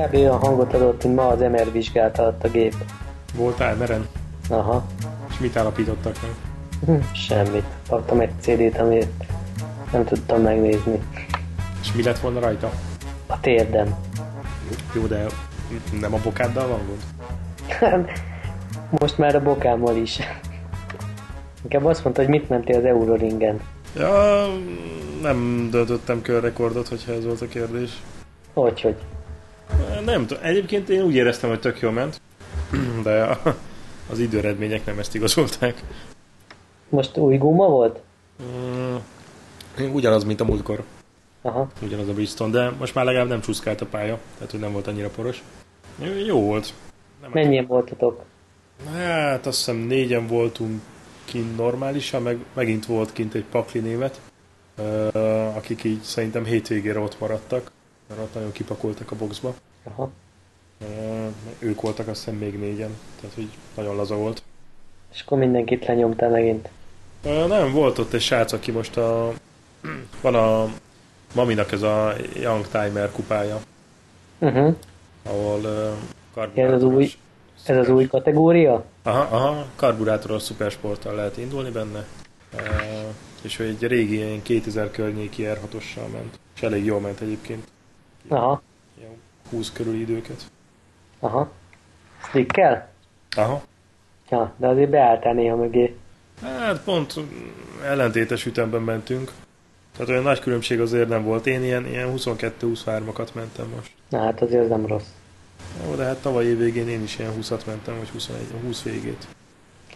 Kb. olyan hangot adott, mint ma az MR vizsgált alatt a gép. Voltál meren? Aha. És mit állapítottak meg? Hm, Semmit. Kaptam egy CD-t, amit nem tudtam megnézni. És mi lett volna rajta? A térdem. Jó, de nem a bokáddal van gond? Most már a bokámmal is. Inkább azt mondta, hogy mit mentél az Euroringen. Ja, nem döntöttem körrekordot, hogyha ez volt a kérdés. Hogy, hogy? Nem tudom. Egyébként én úgy éreztem, hogy tök jól ment, de a- az időredmények nem ezt igazolták. Most új guma volt? Mm, Ugyanaz, mint a múltkor. Aha. Ugyanaz a Bridgestone, de most már legalább nem csúszkált a pálya, tehát hogy nem volt annyira poros. Jó, volt. Nem Mennyien voltatok? Hát azt hiszem négyen voltunk kint normálisan, meg megint volt kint egy pakli német, akik így szerintem hétvégére ott maradtak, mert ott nagyon kipakoltak a boxba. Aha. Ők voltak azt hiszem még négyen, tehát hogy nagyon laza volt. És akkor mindenkit lenyomtál megint. Nem, volt ott egy srác, aki most a... Van a Maminak ez a Young Timer kupája, Uh-huh. ahol Ez az új, ez az új kategória? Aha, aha, karburátoros szupersporttal lehet indulni benne. És ő egy régi ilyen 2000 környéki r ment. És elég jól ment egyébként. Aha. Ilyen 20 körüli időket. Aha. Stickkel? Aha. Ja, de azért beálltál néha mögé. Hát pont ellentétes ütemben mentünk. Tehát olyan nagy különbség azért nem volt. Én ilyen, ilyen 22-23-akat mentem most. Na hát azért az nem rossz. Jó, de hát tavaly év végén én is ilyen 20-at mentem, vagy 21, 20 végét.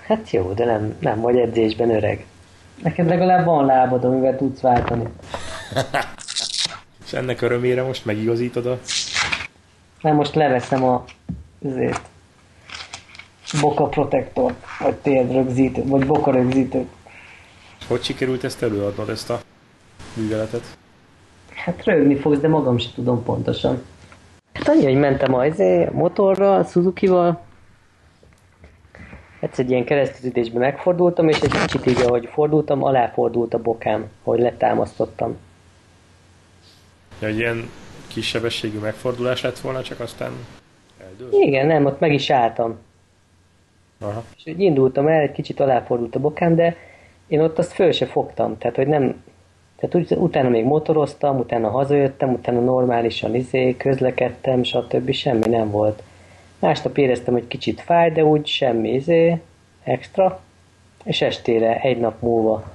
Hát jó, de nem, nem vagy edzésben öreg. Neked legalább van lábad, amivel tudsz váltani. Ennek örömére most megigazítod a... Nem, most leveszem a azért, boka protektor, vagy térdrögzítő, vagy boka rögzítő. És hogy sikerült ezt előadnod, ezt a műveletet? Hát rögni fogsz, de magam sem tudom pontosan. Hát annyi, hogy mentem a izé, motorral, Suzuki-val. Egyszer egy ilyen kereszteződésben megfordultam, és egy kicsit így, ahogy fordultam, aláfordult a bokám, hogy letámasztottam. Ja, egy ilyen kis sebességű megfordulás lett volna, csak aztán eldőlt. Igen, nem, ott meg is álltam. Aha. És úgy indultam el, egy kicsit aláfordult a bokám, de én ott azt föl se fogtam. Tehát, hogy nem... Tehát úgy, utána még motoroztam, utána hazajöttem, utána normálisan izé, közlekedtem, stb. Semmi nem volt. Másnap éreztem, hogy kicsit fáj, de úgy semmi izé, extra. És estére, egy nap múlva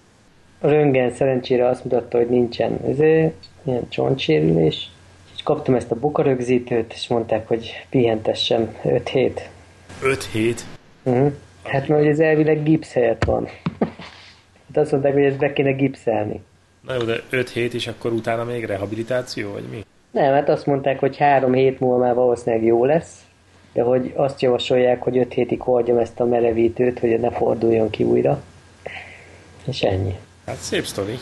A röngen szerencsére azt mutatta, hogy nincsen ezért, ilyen csontsérülés. És kaptam ezt a bukarögzítőt, és mondták, hogy pihentessem 5 hét. Öt hét? Uh-huh. Hát mert ez elvileg gipsz helyett van. hát azt mondták, hogy ezt be kéne gipszelni. Na jó, de öt hét, és akkor utána még rehabilitáció, vagy mi? Nem, hát azt mondták, hogy három hét múlva már valószínűleg jó lesz, de hogy azt javasolják, hogy öt hétig hordjam ezt a merevítőt, hogy ne forduljon ki újra. És ennyi. Hát szép sztori.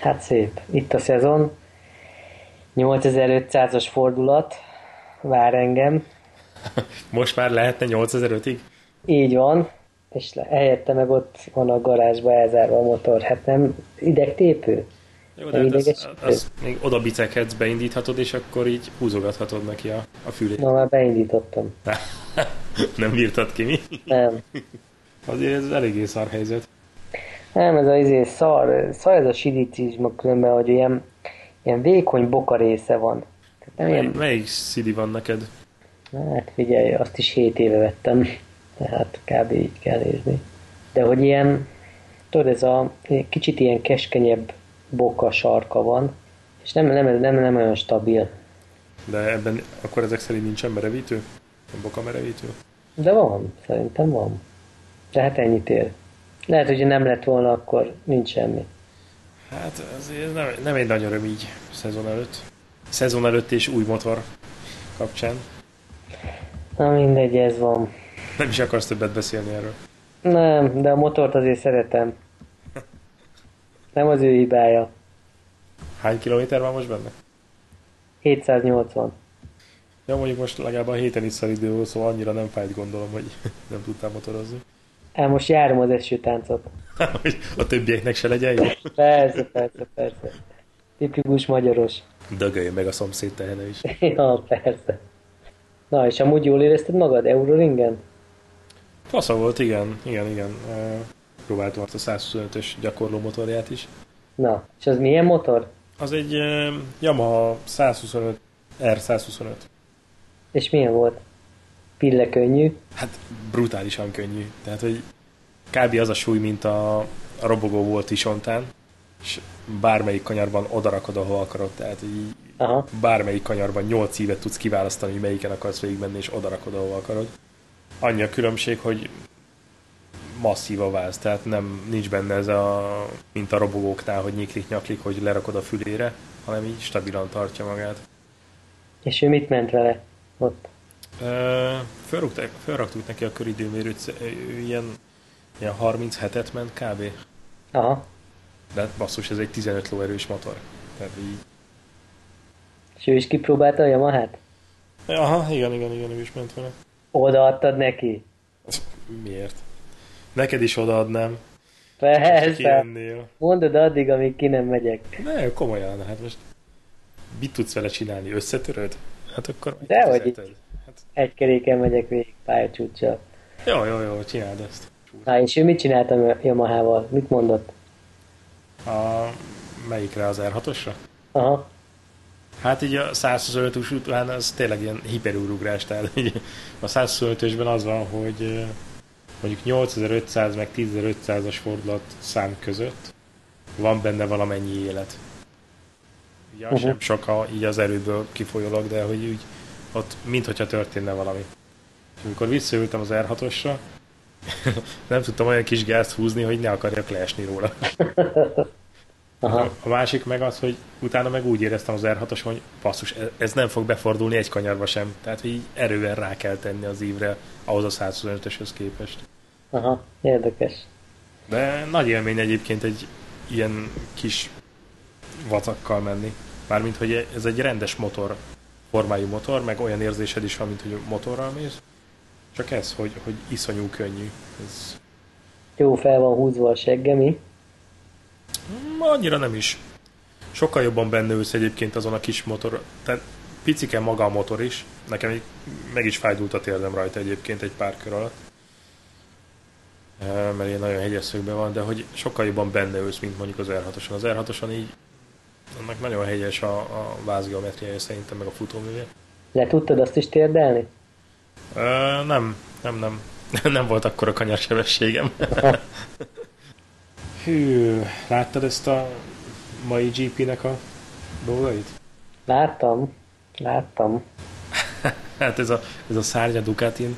Hát szép. Itt a szezon. 8500-as fordulat vár engem. Most már lehetne 8005-ig? Így van. És helyette meg ott van a garázsba elzárva a motor. Hát nem idegtépő? Jó, de hát az, az, még oda bicekhetsz, beindíthatod, és akkor így húzogathatod neki a, a fülét. Na, már beindítottam. Nem bírtad ki, mi? Nem. Azért ez eléggé szar helyzet. Nem, ez a izé szar, szar ez a silicizma különben, hogy ilyen, ilyen vékony boka része van. Tehát nem Mely, ilyen, melyik CD van neked? hát figyelj, azt is 7 éve vettem, tehát kb. így kell nézni. De hogy ilyen, tudod, ez a kicsit ilyen keskenyebb boka sarka van, és nem, nem, nem, nem olyan stabil. De ebben akkor ezek szerint nincsen merevítő? A boka merevítő? De van, szerintem van. De hát ennyit ér. Lehet, hogy nem lett volna, akkor nincs semmi. Hát azért nem, nem egy nagy öröm így szezon előtt. Szezon előtt és új motor kapcsán. Na mindegy, ez van. Nem is akarsz többet beszélni erről. Nem, de a motort azért szeretem. Nem az ő hibája. Hány kilométer van most benne? 780. Ja, mondjuk most legalább a héten is idő volt, szóval annyira nem fájt gondolom, hogy nem tudtál motorozni. El most járom az esőtáncot. hogy a többieknek se legyen jó. Persze, persze, persze. Tipikus magyaros. Dögöljön meg a szomszéd tehene is. ja, persze. Na, és amúgy jól érezted magad Euroringen? Fasza volt, igen, igen, igen. Próbáltam azt a 125-ös gyakorló motorját is. Na, és az milyen motor? Az egy Yamaha 125 R125. És milyen volt? Pille könnyű? Hát brutálisan könnyű. Tehát, hogy kb. az a súly, mint a, a robogó volt Isontán, és bármelyik kanyarban odarakod, ahol akarod. Tehát így Aha. bármelyik kanyarban 8 évet tudsz kiválasztani, hogy melyiken akarsz végigmenni, és odarakod, ahol akarod. Annyi a különbség, hogy masszív a váz, tehát nem, nincs benne ez a, mint a robogóknál, hogy nyiklik-nyaklik, hogy lerakod a fülére, hanem így stabilan tartja magát. És ő mit ment vele ott? Fölraktuk neki a köridőmérőt, ilyen, ilyen 37-et ment kb. Aha. De basszus, ez egy 15 lóerős motor. Tehát így... És ő is kipróbálta a Yamaha-t? Aha, igen, igen, igen, ő is ment vele. Odaadtad neki? Miért? Neked is odaadnám. Persze. Mondod addig, amíg ki nem megyek. Ne, komolyan, hát most mit tudsz vele csinálni? Összetöröd? Hát akkor... De hogy itt hát... egy keréken megyek végig pályacsúccsal. Jó, jó, jó, csináld ezt. Na, és ő mit csináltam a Yamaha-val? Mit mondott? A... Melyikre, az R6-osra? Aha. Hát így a 125 után az tényleg ilyen hiperúrugrás, tehát így a 125-ösben az van, hogy mondjuk 8500 meg 10500-as fordulat szám között van benne valamennyi élet. Ugye uh-huh. sem sok, ha így az erőből kifolyólag, de hogy úgy ott mintha történne valami. És amikor visszaültem az R6-osra, nem tudtam olyan kis gázt húzni, hogy ne akarjak leesni róla. Aha. A másik meg az, hogy utána meg úgy éreztem az R6-os, hogy passzus, ez nem fog befordulni egy kanyarba sem. Tehát, hogy így erően rá kell tenni az ívre ahhoz a 125-öshöz képest. Aha, érdekes. De nagy élmény egyébként egy ilyen kis vacakkal menni. Mármint, hogy ez egy rendes motor, formájú motor, meg olyan érzésed is van, mint hogy motorral mész. Csak ez, hogy, hogy iszonyú könnyű. Ez... Jó fel van húzva a segge, mi? Hmm, annyira nem is. Sokkal jobban benne ülsz egyébként azon a kis motor. Tehát picike maga a motor is. Nekem meg is fájdult a térdem rajta egyébként egy pár kör alatt. Mert ilyen nagyon hegyes szögben van, de hogy sokkal jobban benne ülsz, mint mondjuk az R6-oson. Az R6-oson így annak nagyon helyes a, a vázgeometriája szerintem, meg a futóműve. Le tudtad azt is térdelni? Ö, nem, nem, nem. nem volt akkor a kanyarsebességem. Hű, láttad ezt a mai GP-nek a dolgait? Láttam, láttam. hát ez a, ez a szárnya Ducatin.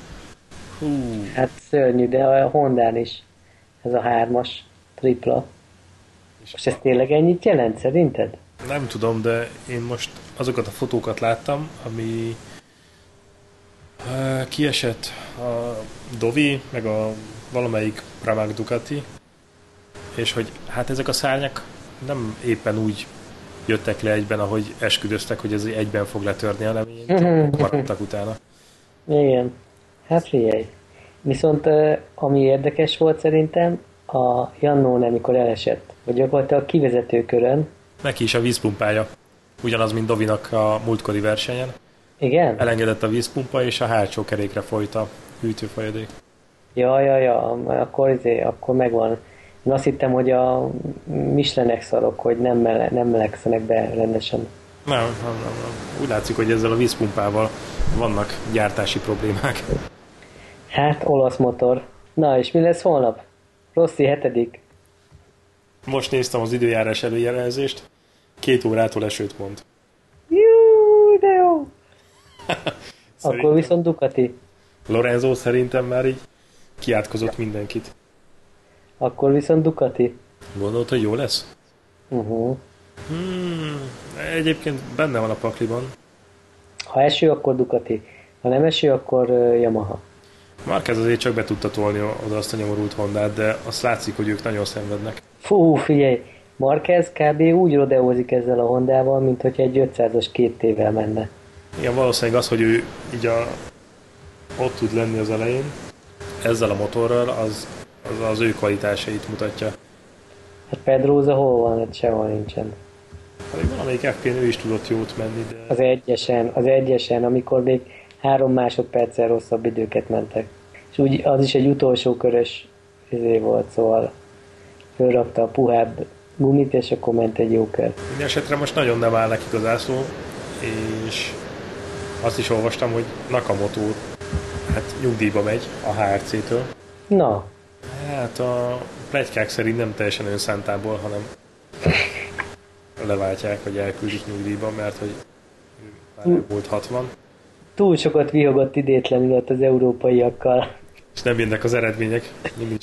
Hú. Hát szörnyű, de a Hondán is. Ez a hármas, tripla. És most ez tényleg ennyit jelent szerinted? Nem tudom, de én most azokat a fotókat láttam, ami uh, kiesett a Dovi, meg a valamelyik Pramac Ducati, és hogy hát ezek a szárnyak nem éppen úgy jöttek le egyben, ahogy esküdöztek, hogy ez egyben fog letörni, hanem maradtak utána. Igen, hát figyelj. Viszont ami érdekes volt szerintem, a Jannó, amikor elesett, vagy gyakorlatilag a kivezető körön. Neki is a vízpumpája. Ugyanaz, mint Dovinak a múltkori versenyen. Igen? Elengedett a vízpumpa, és a hátsó kerékre folyt a hűtőfolyadék. Ja, ja, ja, akkor, izé, akkor megvan. Én azt hittem, hogy a Michelenek szarok, hogy nem, mele, nem melegszenek be rendesen. Nem, nem, nem, nem. Úgy látszik, hogy ezzel a vízpumpával vannak gyártási problémák. Hát, olasz motor. Na, és mi lesz holnap? Rossi hetedik. Most néztem az időjárás előjelezést. Két órától esőt mond. Jú, de jó. Akkor viszont Ducati. Lorenzo szerintem már így kiátkozott mindenkit. Akkor viszont Ducati. Gondolod, hogy jó lesz? Uh-huh. Hmm, egyébként benne van a pakliban. Ha eső, akkor Ducati. Ha nem eső, akkor uh, Yamaha. Marquez azért csak be tudta tolni oda azt a nyomorult Hondát, de azt látszik, hogy ők nagyon szenvednek. Fú, figyelj, Marquez kb. úgy rodeózik ezzel a Hondával, mint hogy egy 500-as két tével menne. Igen, valószínűleg az, hogy ő így a, ott tud lenni az elején, ezzel a motorral, az az, az ő kvalitásait mutatja. Hát Pedroza hol van? Hát sehol nincsen. Hát valamelyik fp ő is tudott jót menni, de... Az egyesen, az egyesen, amikor még három másodperccel rosszabb időket mentek. És úgy az is egy utolsó körös izé volt, szóval fölrakta a puhább gumit, és akkor ment egy jó kör. Minden esetre most nagyon nem áll nekik az ászló, és azt is olvastam, hogy Nakamoto hát nyugdíjba megy a HRC-től. Na, Hát a plegykák szerint nem teljesen önszántából, hanem leváltják, hogy elküldik nyugdíjba, mert hogy már volt 60. Túl sokat vihogott idétlenül ott az európaiakkal. És nem jönnek az eredmények,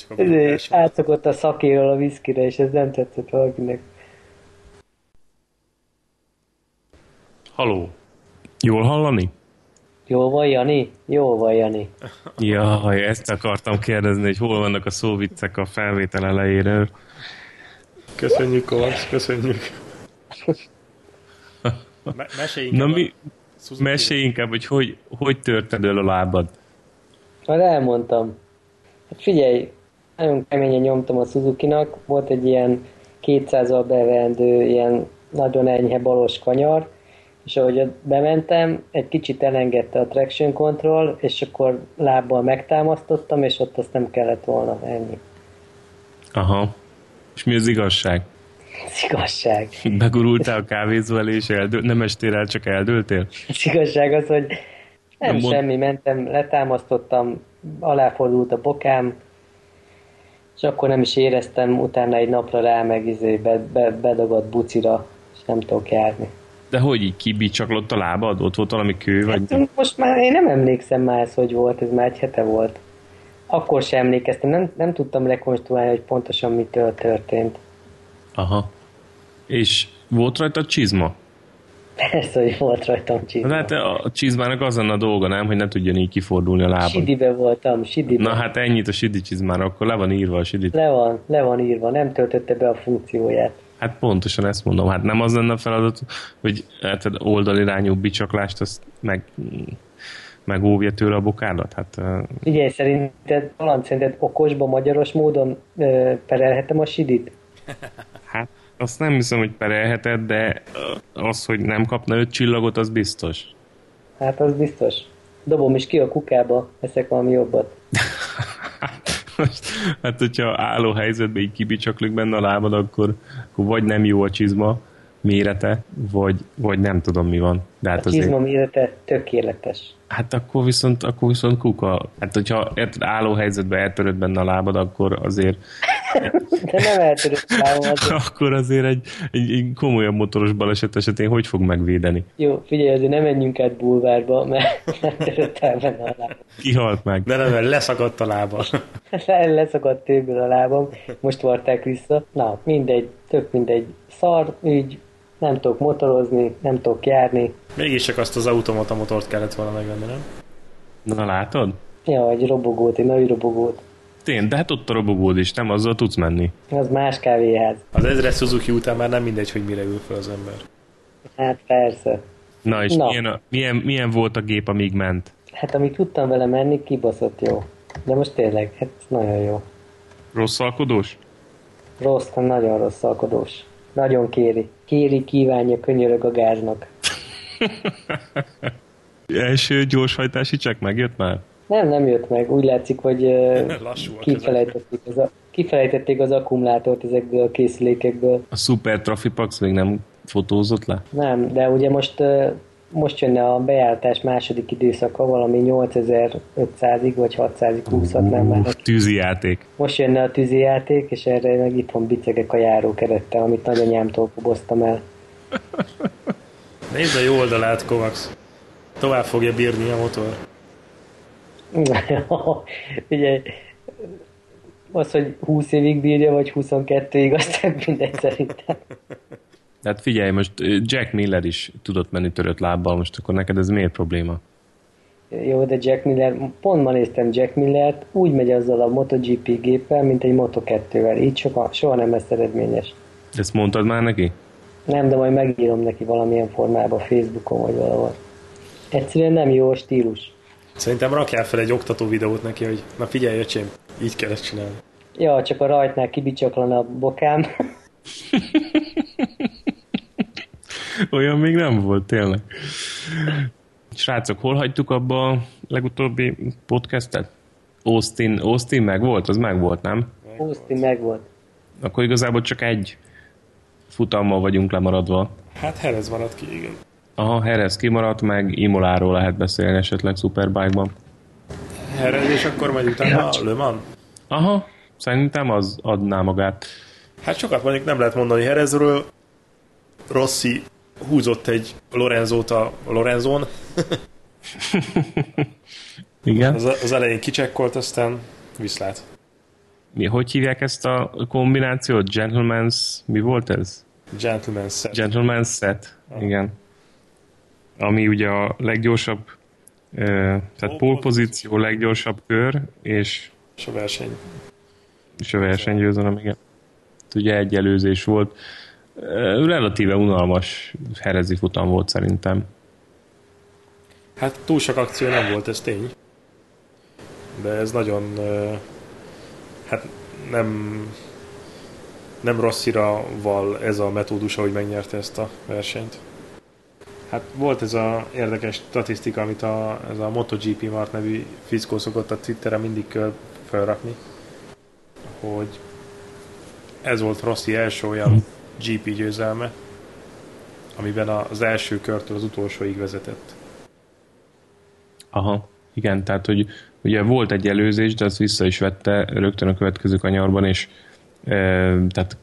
a Ezért átszokott a szakéről a viszkire, és ez nem tetszett valakinek. Haló. Jól hallani? Jó van, Jani? Jó van, Jani. Jaj, ezt akartam kérdezni, hogy hol vannak a szóviccek a felvétel elejéről. Köszönjük, Kovacs, köszönjük. Me- mesélj Na mi, mesélj inkább, hogy, hogy hogy törted el a lábad? Hát elmondtam. Hát figyelj, nagyon keményen nyomtam a Suzuki-nak, volt egy ilyen 200-al bevendő, ilyen nagyon enyhe balos kanyar, és ahogy bementem, egy kicsit elengedte a traction control, és akkor lábbal megtámasztottam, és ott azt nem kellett volna, ennyi. Aha. És mi az igazság? Az igazság. Begurultál a kávézó elé, és eldől, nem estél el, csak eldőltél? Az igazság az, hogy nem, nem semmi, mond... mentem, letámasztottam, aláfordult a bokám, és akkor nem is éreztem, utána egy napra rá meg izé, be, be, bedagadt bucira, és nem tudok járni. De hogy így kibicsaklott a lábad? Ott volt valami kő? Vagy... Hát, most már én nem emlékszem már ez, hogy volt, ez már egy hete volt. Akkor sem emlékeztem, nem, nem tudtam rekonstruálni, hogy pontosan mitől történt. Aha. És volt rajta csizma? Persze, hogy volt rajtam csizma. Na hát a csizmának az a dolga, nem, hogy ne tudjon így kifordulni a lábad. Sidibe voltam, sidibe. Na hát ennyit a sidi csizmára, akkor le van írva a sidit. Le van, le van írva, nem töltötte be a funkcióját. Hát pontosan ezt mondom. Hát nem az lenne a feladat, hogy hát oldalirányú bicsaklást azt meg, megóvja tőle a bokádat? Hát, Figyelj, szerinted, Alan, szerinted okosba, magyaros módon ö, perelhetem a sidit? Hát azt nem hiszem, hogy perelheted, de az, hogy nem kapna öt csillagot, az biztos. Hát az biztos. Dobom is ki a kukába, eszek valami jobbat. Most, hát, hogyha álló helyzetben így kibicsaklik benne a lábad, akkor, akkor vagy nem jó a csizma mérete, vagy, vagy nem tudom mi van. De hát a csizma azért... mérete tökéletes. Hát akkor viszont, akkor viszont kuka. Hát hogyha álló helyzetben eltöröd benne a lábad, akkor azért de nem eltörött Azért. Akkor azért egy, egy, egy komolyabb motoros baleset esetén hogy fog megvédeni? Jó, figyelj, azért nem menjünk át bulvárba, mert nem törött el benne a lábam. Kihalt meg. De nem, leszakadt a lába. Le, leszakadt tőből a lábam, most varták vissza. Na, mindegy, tök mindegy. Szar, így nem tudok motorozni, nem tudok járni. Mégis csak azt az automata motort kellett volna megvenni, nem? Na látod? Ja, egy robogót, egy nagy robogót. Tény, de hát ott a robogód is, nem azzal tudsz menni. Az más kávéház. Az ezres Suzuki után már nem mindegy, hogy mire ül fel az ember. Hát persze. Na és Na. Milyen, a, milyen, milyen volt a gép, amíg ment? Hát amíg tudtam vele menni, kibaszott jó. De most tényleg, hát nagyon jó. Rosszalkodós? Rossz, nagyon rosszalkodós. Nagyon kéri. Kéri, kívánja, könyörög a gáznak. Első gyorshajtási csekk megjött már? Nem, nem jött meg. Úgy látszik, hogy kifelejtették az, kifelejtették az akkumulátort ezekből a készülékekből. A Super Trafipax még nem fotózott le? Nem, de ugye most most jönne a bejártás második időszaka, valami 8500-ig vagy 600-ig húzhatnám már. Tűzi játék. Most jönne a tűzi játék, és erre meg itt van bicegek a járókerettel, amit nagyanyámtól koboztam el. Nézd a jó oldalát, Kovacs. Tovább fogja bírni a motor. Ugye, az, hogy 20 évig bírja, vagy 22-ig, azt nem mindegy szerintem. Hát figyelj, most Jack Miller is tudott menni törött lábbal, most akkor neked ez miért probléma? Jó, de Jack Miller, pont ma néztem Jack Millert, úgy megy azzal a MotoGP géppel, mint egy Moto2-vel. Így soha, soha nem lesz eredményes. Ezt mondtad már neki? Nem, de majd megírom neki valamilyen formában, Facebookon vagy valahol. Egyszerűen nem jó a stílus. Szerintem rakjál fel egy oktató videót neki, hogy na figyelj, öcsém, így kell ezt csinálni. Ja, csak a rajtnál kibicsaklan a bokám. Olyan még nem volt, tényleg. Srácok, hol hagytuk abba a legutóbbi podcastet? Austin, Austin meg volt? Az meg volt, nem? Austin meg volt. Akkor igazából csak egy futammal vagyunk lemaradva. Hát Herez maradt ki, igen. Aha, Herez kimaradt, meg Imoláról lehet beszélni esetleg Superbike-ban. Herez, és akkor majd utána a Le Mans? Aha, szerintem az adná magát. Hát sokat mondjuk nem lehet mondani Herezről. Rossi húzott egy Lorenzót a Lorenzón. Igen. Az, az elején kicsekkolt, aztán viszlát. Mi, hogy hívják ezt a kombinációt? Gentleman's, mi volt ez? Gentleman set. Gentleman's set, igen. Ami ugye a leggyorsabb, ö, tehát pole pozíció, leggyorsabb kör, és, És a verseny. és a versenygyőzelem, igen. Ugye egy előzés volt. Relatíve unalmas herezi futam volt szerintem. Hát túl sok akció nem volt, ez tény. De ez nagyon... Hát nem... Nem Rosszira val ez a metódus, ahogy megnyerte ezt a versenyt. Hát volt ez a érdekes statisztika, amit a, ez a MotoGP Mart nevű fickó szokott a Twitteren mindig felrakni, hogy ez volt Rossi első olyan GP győzelme, amiben az első körtől az utolsóig vezetett. Aha, igen, tehát hogy ugye volt egy előzés, de azt vissza is vette rögtön a következő kanyarban, és e, tehát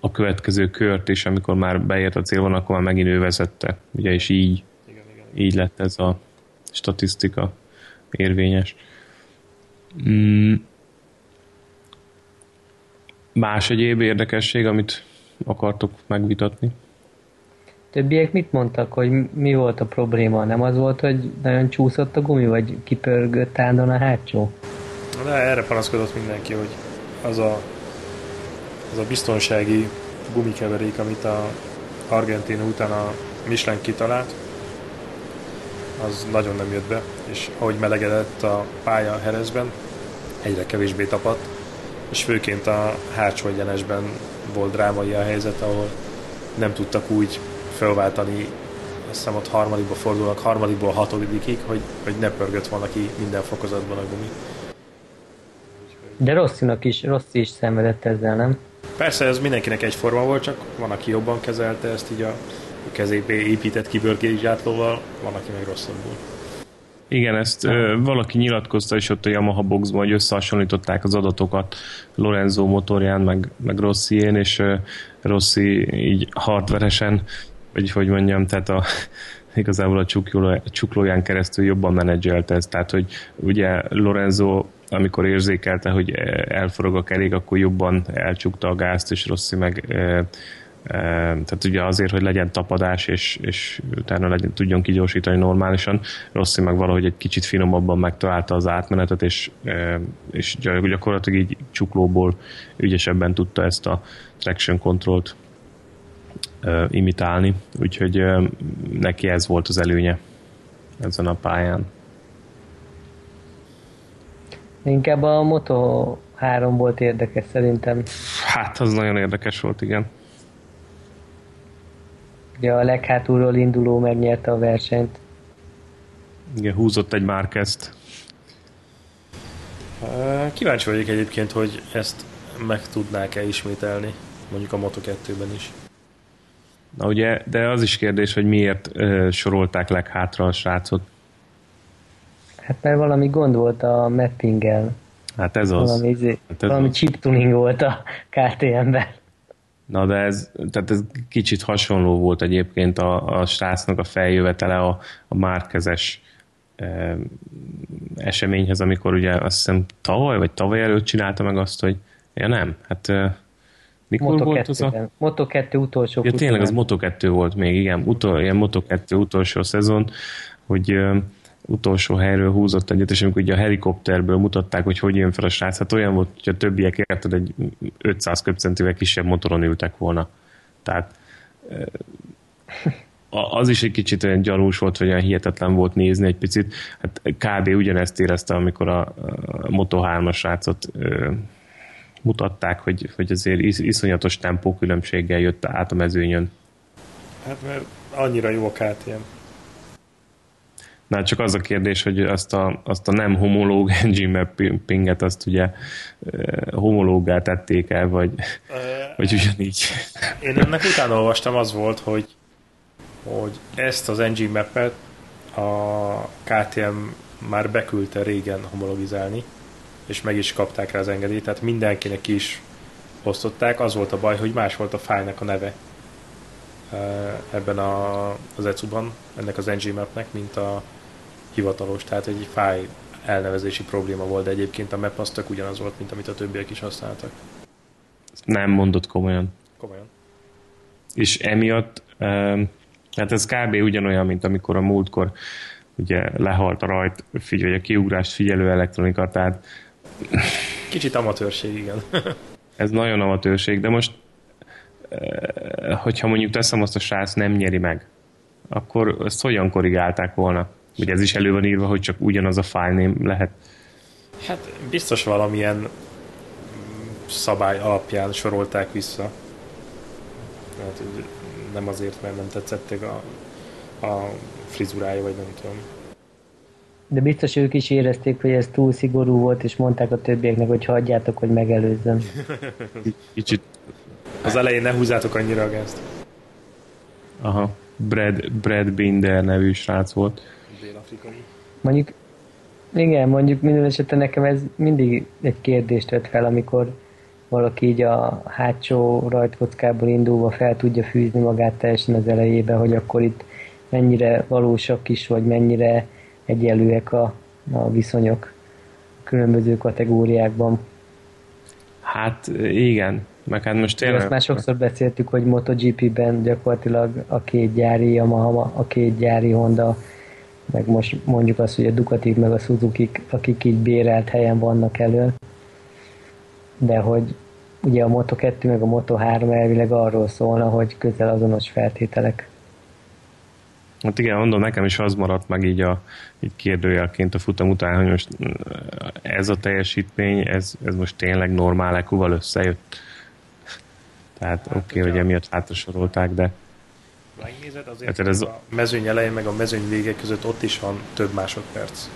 a következő kört is, amikor már beért a célvonal, akkor már megint ő vezette. Ugye, és így, Igen, igen. így lett ez a statisztika érvényes. Mm. Más egyéb érdekesség, amit akartok megvitatni? Többiek mit mondtak, hogy mi volt a probléma? Nem az volt, hogy nagyon csúszott a gumi, vagy kipörgött áldon a hátsó? De erre panaszkodott mindenki, hogy az a, az a biztonsági gumikeverék, amit a Argentina után a Michelin kitalált, az nagyon nem jött be, és ahogy melegedett a pálya Herezben, egyre kevésbé tapadt, és főként a hátsó egyenesben volt drámai a helyzet, ahol nem tudtak úgy felváltani, azt hiszem ott harmadikba fordulnak, harmadikból hatodikig, hogy, hogy ne pörgött volna ki minden fokozatban a gumi. De Rosszinak is, Rossi is szenvedett ezzel, nem? Persze ez mindenkinek egyforma volt, csak van, aki jobban kezelte ezt így a kezébe épített kibörgézsátlóval, van, aki meg rosszabbul. Igen, ezt ö, valaki nyilatkozta is ott a Yamaha boxban, hogy összehasonlították az adatokat Lorenzo motorján, meg, meg Rossién, és ö, Rossi így hardveresen, vagy hogy mondjam, tehát a, igazából a csukló, csuklóján keresztül jobban menedzselte ezt, tehát hogy ugye Lorenzo amikor érzékelte, hogy elforog a kerék, akkor jobban elcsukta a gázt, és Rossi meg tehát ugye azért, hogy legyen tapadás, és, és utána legyen, tudjon kigyorsítani normálisan, Rossi meg valahogy egy kicsit finomabban megtalálta az átmenetet, és, és gyakorlatilag így csuklóból ügyesebben tudta ezt a traction controlt imitálni, úgyhogy neki ez volt az előnye ezen a pályán. Inkább a Moto 3 volt érdekes szerintem. Hát, az nagyon érdekes volt, igen. Ugye a leghátulról induló megnyerte a versenyt. Igen, húzott egy Márkezt. Kíváncsi vagyok egyébként, hogy ezt meg tudnák-e ismételni, mondjuk a Moto2-ben is. Na ugye, de az is kérdés, hogy miért ö, sorolták leghátra a srácot. Hát mert valami gond volt a mappinggel. Hát ez az. Valami, izé, Hát ez valami az. chip tuning volt a KTM-ben. Na de ez, tehát ez kicsit hasonló volt egyébként a, a srácnak a feljövetele a, a márkezes e, eseményhez, amikor ugye azt hiszem tavaly vagy tavaly előtt csinálta meg azt, hogy ja nem, hát e, mikor Moto volt az a... 2 Moto 2 utolsó Ja, tényleg az futamán. Moto2 volt még, igen, utol, ilyen Moto2 utolsó szezon, hogy ö, utolsó helyről húzott egyet, és amikor ugye a helikopterből mutatták, hogy hogy jön fel a srác, hát olyan volt, hogy a többiek érted egy 500 köbcentivel kisebb motoron ültek volna. Tehát az is egy kicsit olyan gyanús volt, vagy olyan hihetetlen volt nézni egy picit. Hát kb. ugyanezt érezte, amikor a Moto 3-as srácot mutatták, hogy, hogy azért iszonyatos tempókülönbséggel jött át a mezőnyön. Hát mert annyira jó a KTM. Na, csak az a kérdés, hogy azt a, azt a nem homológ engine mappinget azt ugye homológá tették el, vagy, uh, vagy ugyanígy. Én ennek utána olvastam, az volt, hogy, hogy ezt az engine mappet a KTM már beküldte régen homologizálni, és meg is kapták rá az engedélyt, tehát mindenkinek is osztották. Az volt a baj, hogy más volt a fájnak a neve ebben a, az ECU-ban, ennek az engine mapnek, mint a hivatalos, tehát egy fáj elnevezési probléma volt, de egyébként a map az tök ugyanaz volt, mint amit a többiek is használtak. Nem mondott komolyan. Komolyan. És emiatt, hát ez kb. ugyanolyan, mint amikor a múltkor ugye lehalt a rajt, figyelj, a kiugrást figyelő elektronika, tehát Kicsit amatőrség, igen. ez nagyon amatőrség, de most hogyha mondjuk teszem azt a srác nem nyeri meg, akkor ezt hogyan korrigálták volna? Ugye ez is elő van írva, hogy csak ugyanaz a file lehet. Hát biztos valamilyen szabály alapján sorolták vissza. Hát, nem azért, mert nem tetszettek a, a frizurája, vagy nem tudom. De biztos ők is érezték, hogy ez túl szigorú volt, és mondták a többieknek, hogy hagyjátok, hogy megelőzzem. Kicsit. Az elején ne húzzátok annyira a gázt. Aha. Brad, Brad Binder nevű srác volt dél-afrikai. Mondjuk, igen, mondjuk minden esetben nekem ez mindig egy kérdést vett fel, amikor valaki így a hátsó rajtkockából indulva fel tudja fűzni magát teljesen az elejébe, hogy akkor itt mennyire valósak is, vagy mennyire egyelőek a, a viszonyok a különböző kategóriákban. Hát igen, meg hát most tényleg... Azt már sokszor beszéltük, hogy MotoGP-ben gyakorlatilag a két gyári Yamaha, a két gyári Honda meg most mondjuk azt, hogy a Ducati meg a suzuki akik így bérelt helyen vannak elő, de hogy ugye a Moto2 meg a Moto3 elvileg arról szólna, hogy közel azonos feltételek. Hát igen, mondom, nekem is az maradt meg így, a, így kérdőjelként a futam után, hogy most ez a teljesítmény, ez, ez most tényleg normál ekuval összejött. Tehát hát, oké, okay, hogy emiatt hátrasorolták, de megnézed, azért hát ez a mezőny elején meg a mezőny vége között ott is van több másodperc.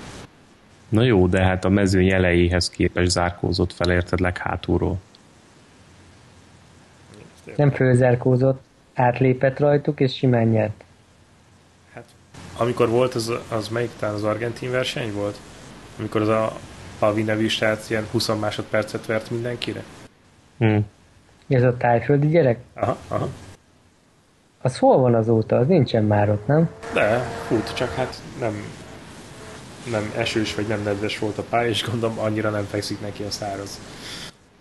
Na jó, de hát a mezőny elejéhez képest zárkózott fel, érted leghátulról. Nem fölzárkózott, átlépett rajtuk, és simán nyert. Hát, amikor volt, az, az melyik talán az argentin verseny volt? Amikor az a Alvi nevű srác ilyen 20 másodpercet vert mindenkire? Hmm. Ez a tájföldi gyerek? Aha, aha. Az hol van azóta? Az nincsen már ott, nem? De, fut, csak hát nem, nem esős vagy nem nedves volt a pálya, és gondolom annyira nem fekszik neki a száraz.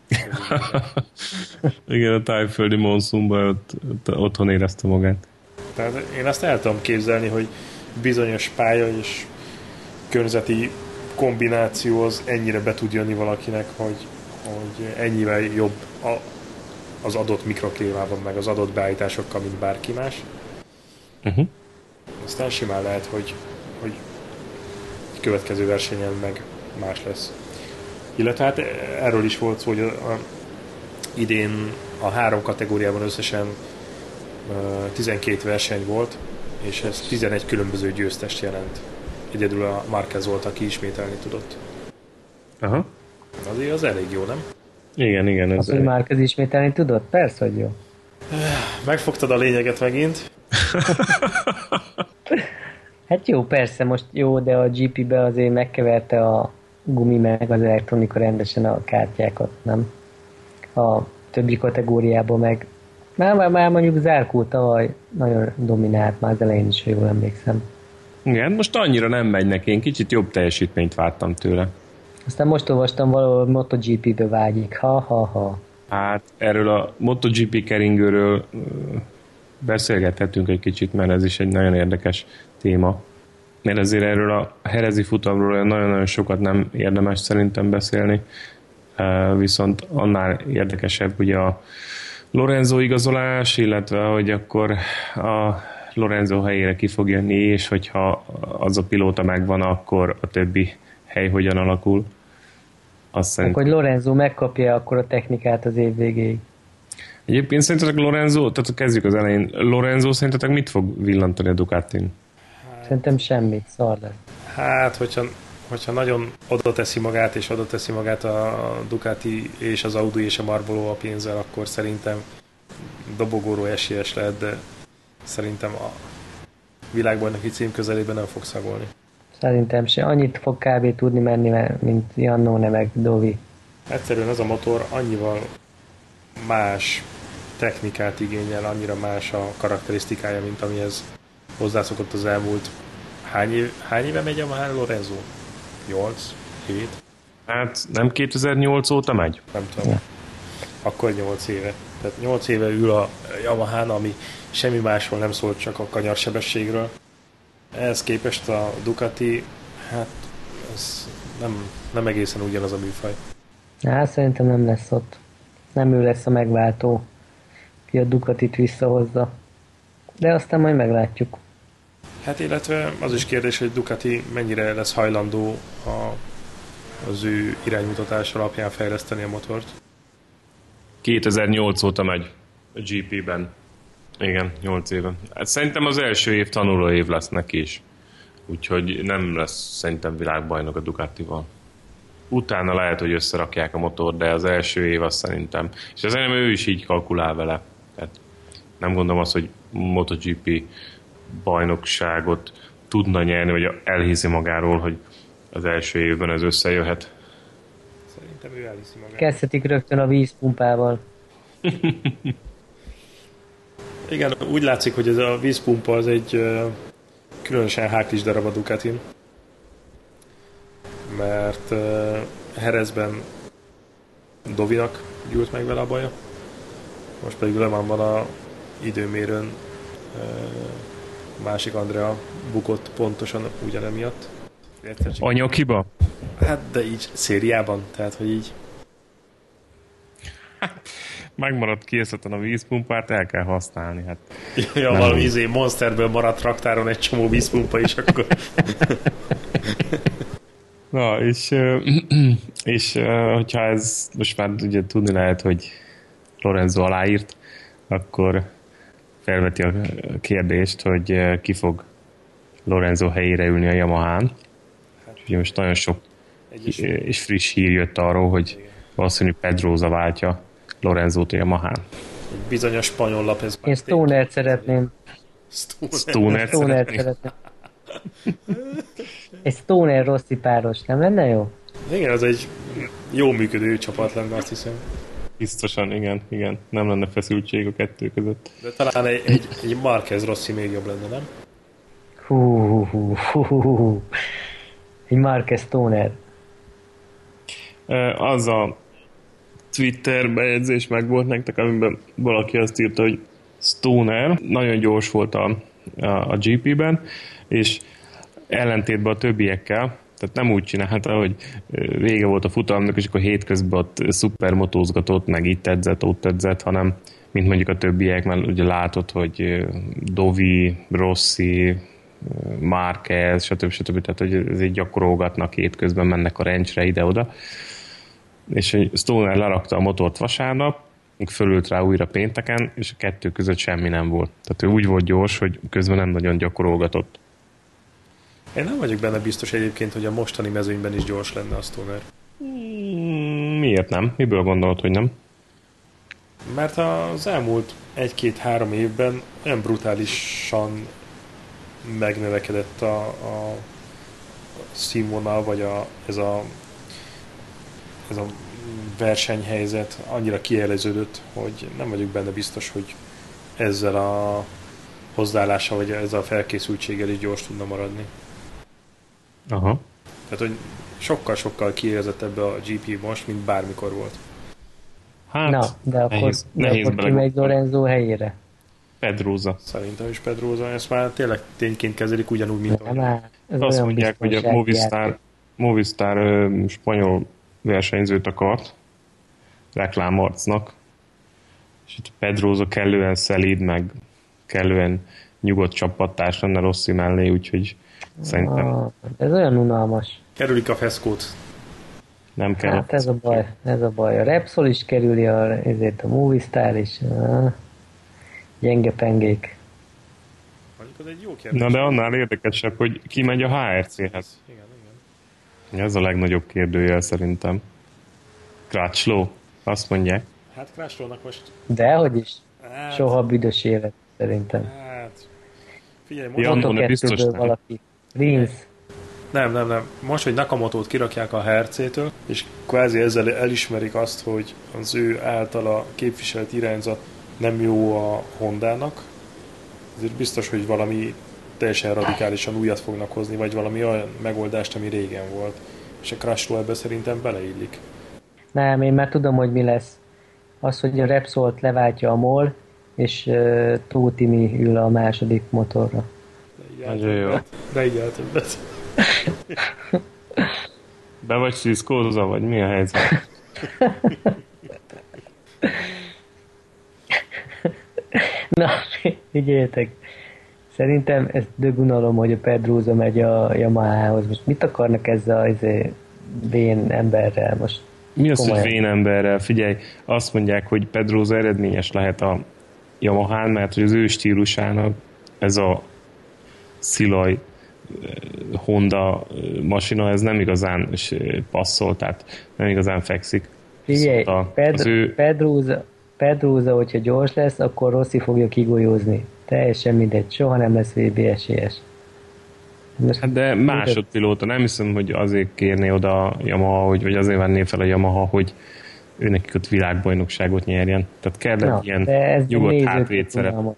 Igen, a tájföldi monszumban ott, ott, otthon érezte magát. Tehát én azt el tudom képzelni, hogy bizonyos pálya és környezeti kombináció az ennyire be tud jönni valakinek, hogy, hogy ennyivel jobb a, az adott mikroklímában, meg az adott beállításokkal, mint bárki más. Uh-huh. Aztán simán lehet, hogy, hogy egy következő versenyen meg más lesz. Illetve hát erről is volt szó, hogy a, a, idén a három kategóriában összesen uh, 12 verseny volt, és ez 11 különböző győztest jelent. Egyedül a Marquez volt, aki ismételni tudott. Aha. Azért az elég jó, nem? Igen, igen. Ez Az, hogy már ismételni tudod? Persze, hogy jó. Megfogtad a lényeget megint. hát jó, persze, most jó, de a GP-be azért megkeverte a gumi meg az elektronika rendesen a kártyákat, nem? A többi kategóriában meg már, már, már mondjuk Zárkó tavaly nagyon dominált, már az elején is, ha jól emlékszem. Igen, most annyira nem megy neki, én kicsit jobb teljesítményt vártam tőle. Aztán most olvastam valahol MotoGP-be vágyik. Ha-ha-ha. Hát erről a MotoGP keringőről beszélgethetünk egy kicsit, mert ez is egy nagyon érdekes téma. mert ezért erről a herezi futamról nagyon-nagyon sokat nem érdemes szerintem beszélni, viszont annál érdekesebb ugye a Lorenzo igazolás, illetve hogy akkor a Lorenzo helyére ki fog jönni, és hogyha az a pilóta megvan, akkor a többi hely hogyan alakul. Azt szerint... Hogy Lorenzo megkapja akkor a technikát az év végéig. Egyébként szerintetek Lorenzo, tehát kezdjük az elején, Lorenzo szerintetek mit fog villantani a Ducatin? Szerintem semmit, szar lesz. Hát, hogyha, hogyha nagyon oda teszi magát, és oda teszi magát a Ducati és az Audi és a Marlboro a pénzzel, akkor szerintem dobogóró esélyes lehet, de szerintem a világbajnoki cím közelében nem fog szagolni. Szerintem se. Annyit fog kb. tudni menni, mint Jannone meg Dovi. Egyszerűen ez a motor annyival más technikát igényel, annyira más a karakterisztikája, mint amihez hozzászokott az elmúlt. Hány, év, hány éve megy a már Lorenzo? 8? 7? Hát nem 2008 óta megy? Nem tudom. Ja. Akkor 8 éve. Tehát 8 éve ül a Yamaha, ami semmi másról nem szólt, csak a kanyarsebességről. Ehhez képest a Ducati, hát ez nem, nem egészen ugyanaz a műfaj. Hát szerintem nem lesz ott. Nem ő lesz a megváltó, ki a Ducatit visszahozza. De aztán majd meglátjuk. Hát illetve az is kérdés, hogy Ducati mennyire lesz hajlandó a, az ő iránymutatás alapján fejleszteni a motort. 2008 óta megy a GP-ben. Igen, 8 éve. Hát szerintem az első év tanuló év lesz neki is. Úgyhogy nem lesz szerintem világbajnok a Ducatival. Utána lehet, hogy összerakják a motor, de az első év az szerintem. És az ő is így kalkulál vele. Tehát nem gondolom azt, hogy MotoGP bajnokságot tudna nyerni, vagy elhiszi magáról, hogy az első évben ez összejöhet. Szerintem ő elhiszi magáról. Kezdhetik rögtön a vízpumpával. Igen, úgy látszik, hogy ez a vízpumpa az egy különösen háklis darab a Ducatin. Mert uh, Herezben Dovinak gyújt meg vele a baja. Most pedig Le van a időmérőn uh, másik Andrea bukott pontosan ugyanemiatt. Anyakiba? Hát, de így szériában, tehát, hogy így megmaradt készleten a vízpumpát, el kell használni. Hát ja, valami izé, monsterből maradt raktáron egy csomó vízpumpa is akkor. Na, és, és hogyha ez most már ugye tudni lehet, hogy Lorenzo aláírt, akkor felveti a kérdést, hogy ki fog Lorenzo helyére ülni a Yamahán. Hát, ugye most nagyon sok és friss hír jött arról, hogy valószínűleg Pedroza váltja Lorenzo-t Yamahán. Egy bizonyos spanyol lap ez. Én Stoner szeretném. Stoner, Stoner szeretném. Egy Stoner Rossi páros, nem lenne jó? Igen, az egy jó működő csapat lenne, azt hiszem. Biztosan, igen, igen. Nem lenne feszültség a kettő között. De talán egy, egy, egy Marquez Rossi még jobb lenne, nem? Hú, hú, hú, hú, hú. Egy Marquez Stoner. Az a Twitter bejegyzés meg volt nektek, amiben valaki azt írta, hogy Stoner nagyon gyors volt a, a, a GP-ben, és ellentétben a többiekkel, tehát nem úgy csinálta, hogy vége volt a futamnak, és akkor hétközben ott szupermotózgatott, meg itt edzett, ott edzett, hanem mint mondjuk a többiek, mert ugye látod, hogy Dovi, Rossi, Márquez, stb. stb. Tehát, hogy ezért gyakorolgatnak hétközben, mennek a rencsre ide-oda és egy Stoner lerakta a motort vasárnap, fölült rá újra pénteken, és a kettő között semmi nem volt. Tehát ő úgy volt gyors, hogy közben nem nagyon gyakorolgatott. Én nem vagyok benne biztos egyébként, hogy a mostani mezőnyben is gyors lenne a Stoner. Hmm, miért nem? Miből gondolod, hogy nem? Mert az elmúlt egy-két-három évben olyan brutálisan megnövekedett a, a színvonal, vagy a, ez a ez a versenyhelyzet annyira kieleződött, hogy nem vagyok benne biztos, hogy ezzel a hozzáállással, vagy ezzel a felkészültséggel is gyors tudna maradni. Aha. Tehát, hogy sokkal-sokkal kiélezett ebbe a GP most, mint bármikor volt. Hát, Na, de akkor, nehéz, de nehéz akkor kimegy Lorenzo helyére. Pedroza. Szerintem is Pedroza, ezt már tényleg tényként kezelik ugyanúgy, mint Nem, hát, ez Azt mondják, hogy a Movistar. Movistar ö, spanyol versenyzőt akart reklámarcnak, és itt Pedroza kellően szelíd, meg kellően nyugodt csapattárs lenne Rossi mellé, úgyhogy szerintem Ah, ez olyan unalmas. Kerülik a feszkót. nem kell. Hát ez a baj, ez a baj. A Repsol is kerüli, a, ezért a Movistar is. Ah, gyenge pengék. Mondjuk az egy jó kérdés. Na de annál érdekesebb, hogy ki megy a HRC-hez. Igen, igen. Ez a legnagyobb kérdőjel szerintem. Crutchlow, azt mondják. Hát Crashrollnak most... Dehogy is. Hát, Soha büdös élet, szerintem. Hát... Figyelj, most, Moto2-ből biztos nem. valaki. Rins. nem, nem, nem. Most, hogy Nakamoto-t kirakják a HRC-től, és kvázi ezzel elismerik azt, hogy az ő általa képviselt irányzat nem jó a Hondának, ezért biztos, hogy valami teljesen radikálisan újat fognak hozni, vagy valami olyan megoldást, ami régen volt. És a Crashroll ebbe szerintem beleillik. Nem, én már tudom, hogy mi lesz. Az, hogy a Repsolt leváltja a MOL, és uh, Tóth Timi ül a második motorra. Nagyon jó. De így eltöbbet. Be vagy sziszkózva, vagy mi a helyzet? Na, figyeljetek. Szerintem ez dögunalom, hogy a Pedroza megy a Yamahához. Most mit akarnak ezzel az izé, vén emberrel? Most Mi az, hogy Komolyan. vén emberrel? Figyelj, azt mondják, hogy Pedroza eredményes lehet a Yamahán, mert hogy az ő stílusának ez a szilaj eh, Honda eh, masina, ez nem igazán eh, passzol, tehát nem igazán fekszik. Figyelj, Viszont a- Ped- az ő- Pedroza, Pedroza, hogyha gyors lesz, akkor Rossi fogja kigolyózni. Teljesen mindegy, soha nem lesz VB esélyes. Most Hát de másodpilóta, nem hiszem, hogy azért kérné oda a Yamaha, hogy, vagy azért venné fel a Yamaha, hogy ő nekik ott világbajnokságot nyerjen. Tehát kell Na, egy ilyen de ez nyugodt nézőként hátvédszerep. unalmas.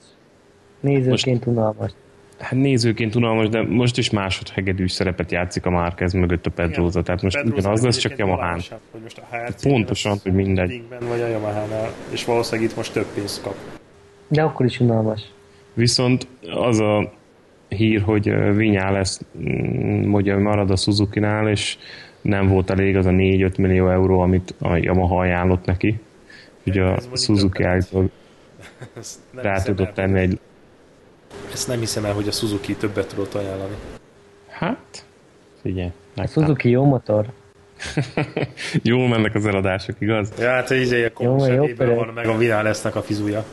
Nézőként unalmas. Hát nézőként unalmas, de most is másodhegedűs szerepet játszik a Márquez mögött a Pedroza, tehát most Pedroza ugyanaz lesz, csak Yamahán. Hogy most a HRC Pontosan, hogy mindegy. Vagy a Yamaha-nál, és valószínűleg itt most több pénzt kap. De akkor is unalmas. Viszont az a hír, hogy Vinyá lesz, mm, ugye marad a Suzuki-nál, és nem volt elég az a 4-5 millió euró, amit a Yamaha ajánlott neki. Ugye a Suzuki állítólag nem rá hiszem tudott el, tenni egy... Ezt nem hiszem el, hogy a Suzuki többet tudott ajánlani. Hát, figyelj. A Suzuki jó motor. Jól mennek az eladások, igaz? Ja, hát így a Jó, jó, van, meg a Vinál lesznek a fizuja.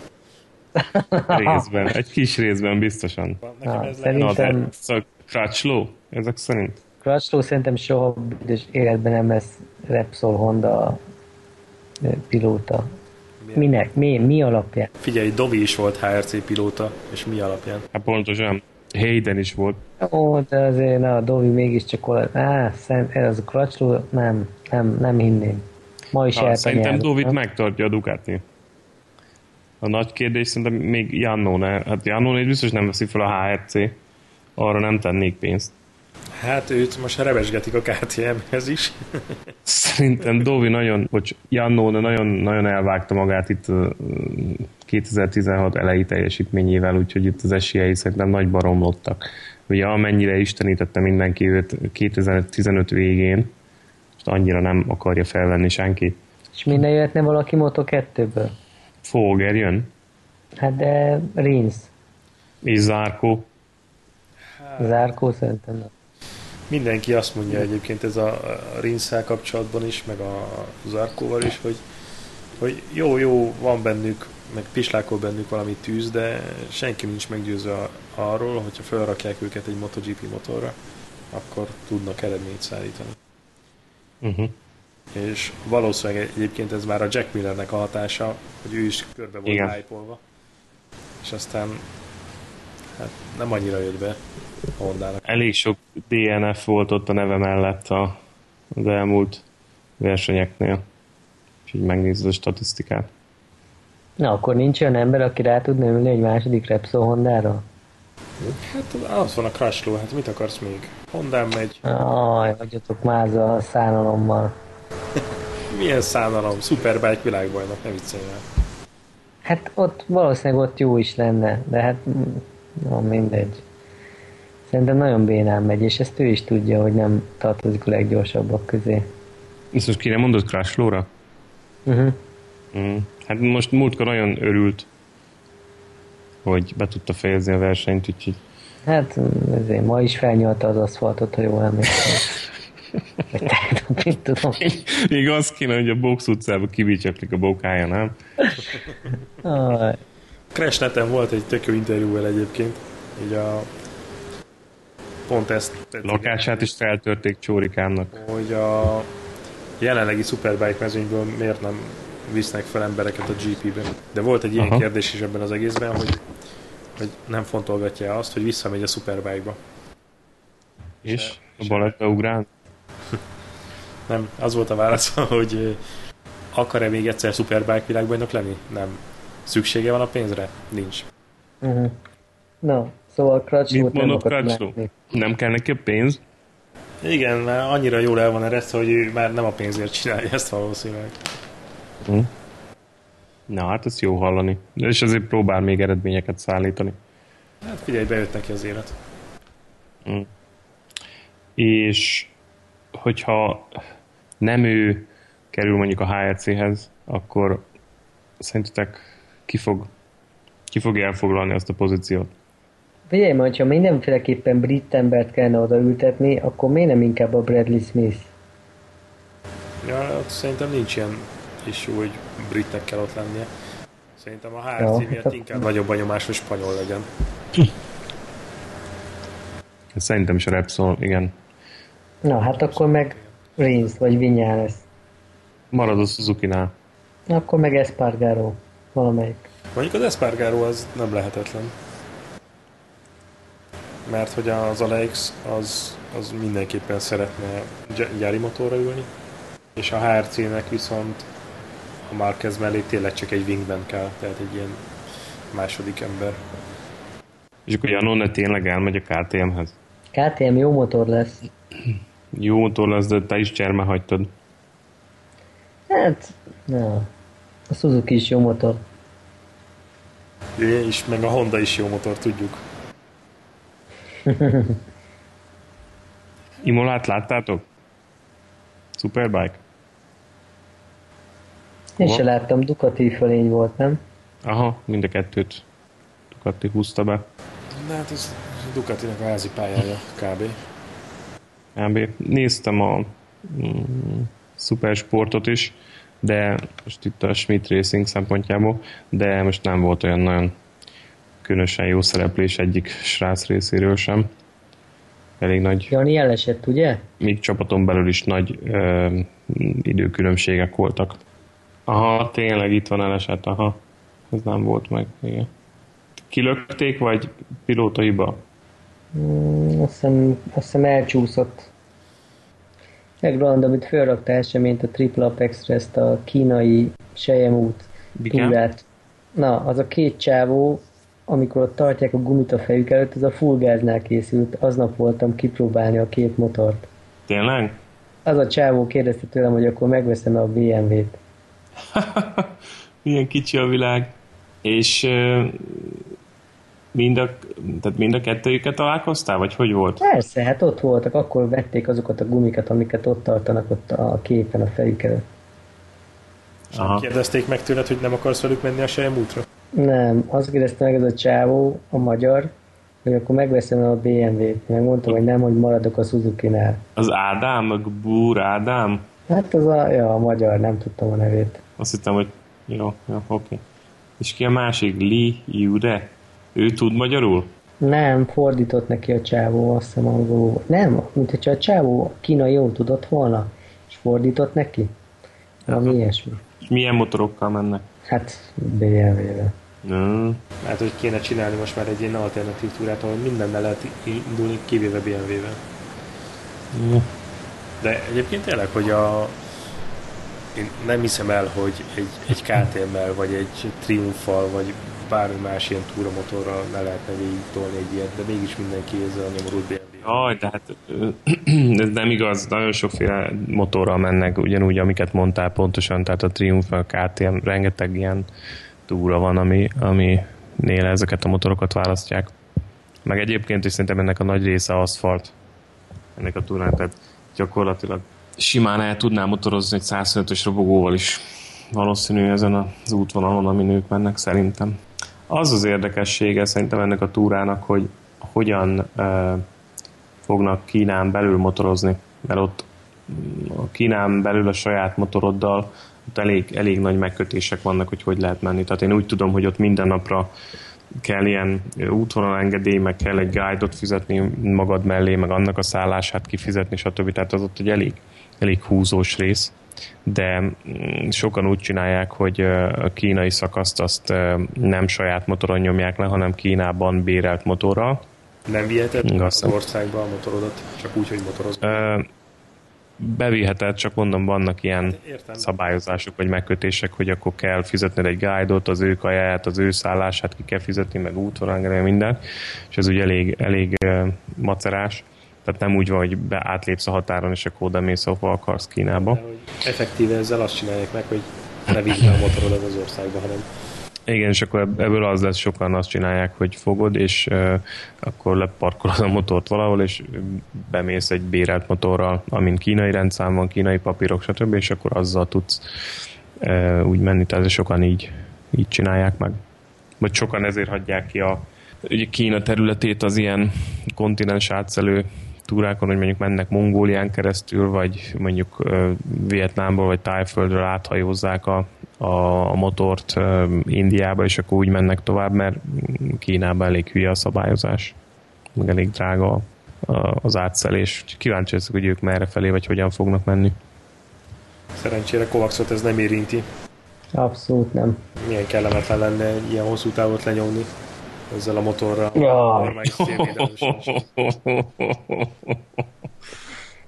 Részben. Egy kis részben biztosan. Nekem Ah, ez Na, Szerintem- szóval Crutchlow, ezek szerint? Crutchlow szerintem soha büdös életben nem lesz Repsol Honda pilóta. Minek? Mi, mi alapján? Figyelj, Dovi is volt HRC pilóta, és mi alapján? Hát pontosan. Hayden is volt. Ó, de azért na, a Dovi mégiscsak olyan. Á, szerint ez a Crutchlow, nem, nem, nem hinném. Ma is Ha, szerintem Dovit megtartja a Ducati. A nagy kérdés szerintem még Jannone. Hát Jannone biztos nem veszi fel a HRC. Arra nem tennék pénzt. Hát őt most revesgetik a KTM-hez is. Szerintem Dovi nagyon, bocs, Jannone nagyon, nagyon elvágta magát itt ö, 2016 elejé teljesítményével, úgyhogy itt az esélyei szerintem nagy baromlottak. Ugye amennyire istenítette mindenki őt 2015 végén, most annyira nem akarja felvenni senki. És minden jöhetne valaki Moto2-ből? Folger jön, Hát de Rins, és Zárkó. Zárkó szerintem nem. Mindenki azt mondja egyébként ez a, Rinszel kapcsolatban is, meg a Zarkóval is, hogy, hogy jó, jó, van bennük, meg pislákol bennük valami tűz, de senki nincs meggyőzve arról, hogyha felrakják őket egy MotoGP motorra, akkor tudnak eredményt szállítani. Uh-huh. És valószínűleg egyébként ez már a Jack Millernek a hatása, hogy ő is körbe volt Igen. hype és aztán hát nem annyira jött be a Hondának. Elég sok DNF volt ott a neve mellett a, az elmúlt versenyeknél. És így megnézed a statisztikát. Na, akkor nincs olyan ember, aki rá tudna ülni egy második Repsol Hondára? Hát az van a Crashlow, hát mit akarsz még? Hondán megy, Aj, hagyjatok máza a szánalommal. Milyen szánalom, Superbike világbajnok, ne viccelj el. Hát ott valószínűleg ott jó is lenne, de hát no, mindegy. Szerintem nagyon bénán megy, és ezt ő is tudja, hogy nem tartozik a leggyorsabbak közé. Ezt most kire mondod Crashflow-ra? Uh-huh. Mm. Hát most múltkor nagyon örült, hogy be tudta fejezni a versenyt, úgyhogy... Hát ezért ma is felnyalta az aszfaltot, ha jól emlékszem. Mit tudom. Még az kéne, hogy a box utcába kibicsaklik a bokája, nem? Aj. Crash neten volt egy tök jó interjú vele egyébként, így a pont ezt tetszik, Lakását is feltörték Csórikámnak. hogy a jelenlegi Superbike mezőnyből miért nem visznek fel embereket a GP-ben. De volt egy ilyen Aha. kérdés is ebben az egészben, hogy, hogy nem fontolgatja azt, hogy visszamegy a Superbike-ba. És? A baletta ugrán? Nem, az volt a válasz, hogy akar-e még egyszer Superbike világbajnok lenni? Nem. Szüksége van a pénzre? Nincs. Uh-huh. Na, szóval Crutchlow Mit nem mondott Crutchlow? Nem kell neki a pénz? Igen, mert annyira jól el van eresztve, hogy ő már nem a pénzért csinálja ezt valószínűleg. Hm. Na, hát ez jó hallani. És azért próbál még eredményeket szállítani. Hát figyelj, bejött neki az élet. Hm. És hogyha nem ő kerül mondjuk a HRC-hez, akkor szerintetek ki fog, ki fogja elfoglalni azt a pozíciót? Figyelj, majd, ha mindenféleképpen brit embert kellene odaültetni, akkor miért nem inkább a Bradley Smith? Ja, ott szerintem nincs ilyen issue, hogy britnek kell ott lennie. Szerintem a HRC Ja, miatt hát- inkább nagyobb a nyomás, hogy spanyol legyen. Szerintem is a Repsol, igen. Na, hát akkor meg Rins vagy Vinyales. Marad a Suzuki-nál. Akkor meg Espargaro. Valamelyik. Mondjuk az Espargaro az nem lehetetlen. Mert hogy az Alex az, az mindenképpen szeretne gy- gyári motorra ülni, és a HRC-nek viszont a Marquez mellé tényleg csak egy wingman kell, tehát egy ilyen második ember. És akkor Janone tényleg elmegy a KTM-hez. KTM jó motor lesz. Jó motor lesz, de te is cserme hagytad. Hát, na. A Suzuki is jó motor. És meg a Honda is jó motor, tudjuk. Imolát láttátok? Superbike? Én Hova? se láttam, Ducati fölény volt, nem? Aha, mind a kettőt Ducati húzta be. De hát ez Ducatinak a házi pályája kb. Kb. Néztem a mm, szupersportot is, de most itt a Schmidt Racing szempontjából, de most nem volt olyan nagyon különösen jó szereplés egyik srác részéről sem. Elég nagy, Jani elesett, ugye? még csapaton belül is nagy ö, időkülönbségek voltak. Aha, tényleg itt van elesett, aha. Ez nem volt meg, igen. Kilökték, vagy pilóta hiba? Mm, azt, hiszem, azt hiszem elcsúszott. Meg Roland, amit fölrakta eseményt, a Triple Apex ezt a kínai Sejemút túrát. Na, az a két csávó, amikor ott tartják a gumit a fejük előtt, az a full gáznál készült. Aznap voltam kipróbálni a két motort. Tényleg? Az a csávó kérdezte tőlem, hogy akkor megveszem a BMW-t. Milyen kicsi a világ. És mind a, tehát mind a kettőjüket találkoztál, vagy hogy volt? Persze, hát ott voltak, akkor vették azokat a gumikat, amiket ott tartanak ott a képen a fejük előtt. Aha. Kérdezték meg tőled, hogy nem akarsz velük menni a Sejem útra? Nem, azt kérdezte meg ez a csávó, a magyar, hogy akkor megveszem a BMW-t. Megmondtam, hogy nem, hogy maradok a Suzuki-nál. Az Ádám, a Búr Ádám? Hát az a, ja, a magyar, nem tudtam a nevét. Azt hittem, hogy jó, jó, oké. És ki a másik? Li Jude? Ő tud magyarul? Nem, fordított neki a csávó, azt hiszem angolul. Nem, mint hogyha a csávó kínai jól tudott volna, és fordított neki. Valami ilyesmi. És milyen motorokkal mennek? Hát BMW-vel. Mm. Hát, hogy kéne csinálni most már egy ilyen alternatív túrát, ahol mindennel lehet indulni, kivéve BMW-vel. Mm. De egyébként tényleg, hogy a... Én nem hiszem el, hogy egy, egy KTM-mel, vagy egy Triumphal, vagy bármi más ilyen túramotorral ne lehetne végig tolni egy ilyet, de mégis mindenki ezzel a nyomorult BMW. Jaj, de hát ez nem igaz, nagyon sokféle motorral mennek, ugyanúgy, amiket mondtál pontosan, tehát a Triumph, a KTM, rengeteg ilyen túra van, ami, ami néle ezeket a motorokat választják. Meg egyébként is szerintem ennek a nagy része aszfalt ennek a túrának, tehát gyakorlatilag simán el tudnám motorozni egy 125-ös robogóval is valószínű ezen az útvonalon, amin ők mennek szerintem. Az az érdekessége szerintem ennek a túrának, hogy hogyan fognak Kínán belül motorozni, mert ott a Kínán belül a saját motoroddal ott elég, elég nagy megkötések vannak, hogy hogy lehet menni. Tehát én úgy tudom, hogy ott minden napra kell ilyen útvonalengedély, meg kell egy guide-ot fizetni magad mellé, meg annak a szállását kifizetni, stb. Tehát az ott egy elég, elég húzós rész de mm, sokan úgy csinálják, hogy a kínai szakaszt azt nem saját motoron nyomják le, hanem Kínában bérelt motorral. Nem viheted az országba a motorodat, csak úgy, hogy motorozz? beviheted, csak mondom, vannak ilyen Értem. szabályozások vagy megkötések, hogy akkor kell fizetned egy guide-ot, az ő kajáját, az ő szállását ki kell fizetni, meg útvonalra, minden, és ez ugye elég, elég macerás. Tehát nem úgy van, hogy be átlépsz a határon, és akkor oda mész, ahova akarsz Kínába. De, effektíve ezzel azt csinálják meg, hogy ne vidd a motorodat az országba, hanem igen, és akkor ebből az lesz, sokan azt csinálják, hogy fogod, és uh, akkor leparkolod a motort valahol, és bemész egy bérelt motorral, amin kínai rendszám van, kínai papírok, stb., és akkor azzal tudsz uh, úgy menni, tehát sokan így, így csinálják meg. Vagy sokan ezért hagyják ki a ugye Kína területét az ilyen kontinens átszelő túrákon, hogy mondjuk mennek Mongólián keresztül, vagy mondjuk Vietnámból, vagy Tájföldről áthajózzák a, a, a motort Indiába, és akkor úgy mennek tovább, mert Kínában elég hülye a szabályozás, meg elég drága az átszelés. Kíváncsi leszek, hogy ők merre felé, vagy hogyan fognak menni. Szerencsére Kovacsot ez nem érinti. Abszolút nem. Milyen kellemetlen lenne ilyen hosszú távot lenyomni ezzel a motorral. Ja.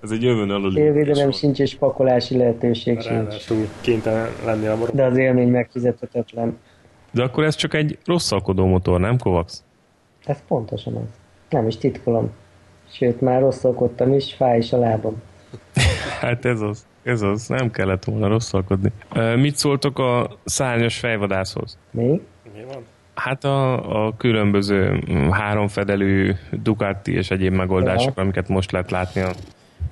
Ez egy jövőn alul. Élvédelem sincs és pakolási lehetőség sincs. kénytelen lenni a De az élmény megfizethetetlen. De akkor ez csak egy rosszalkodó motor, nem Kovacs? Ez pontosan az. Nem is titkolom. Sőt, már rosszalkodtam is, fáj is a lábam. hát ez az. Ez az, nem kellett volna rosszalkodni. Mit szóltok a szárnyas fejvadászhoz? Mi? Hát a, a különböző háromfedelű Ducati és egyéb megoldások, ja. amiket most lehet látni a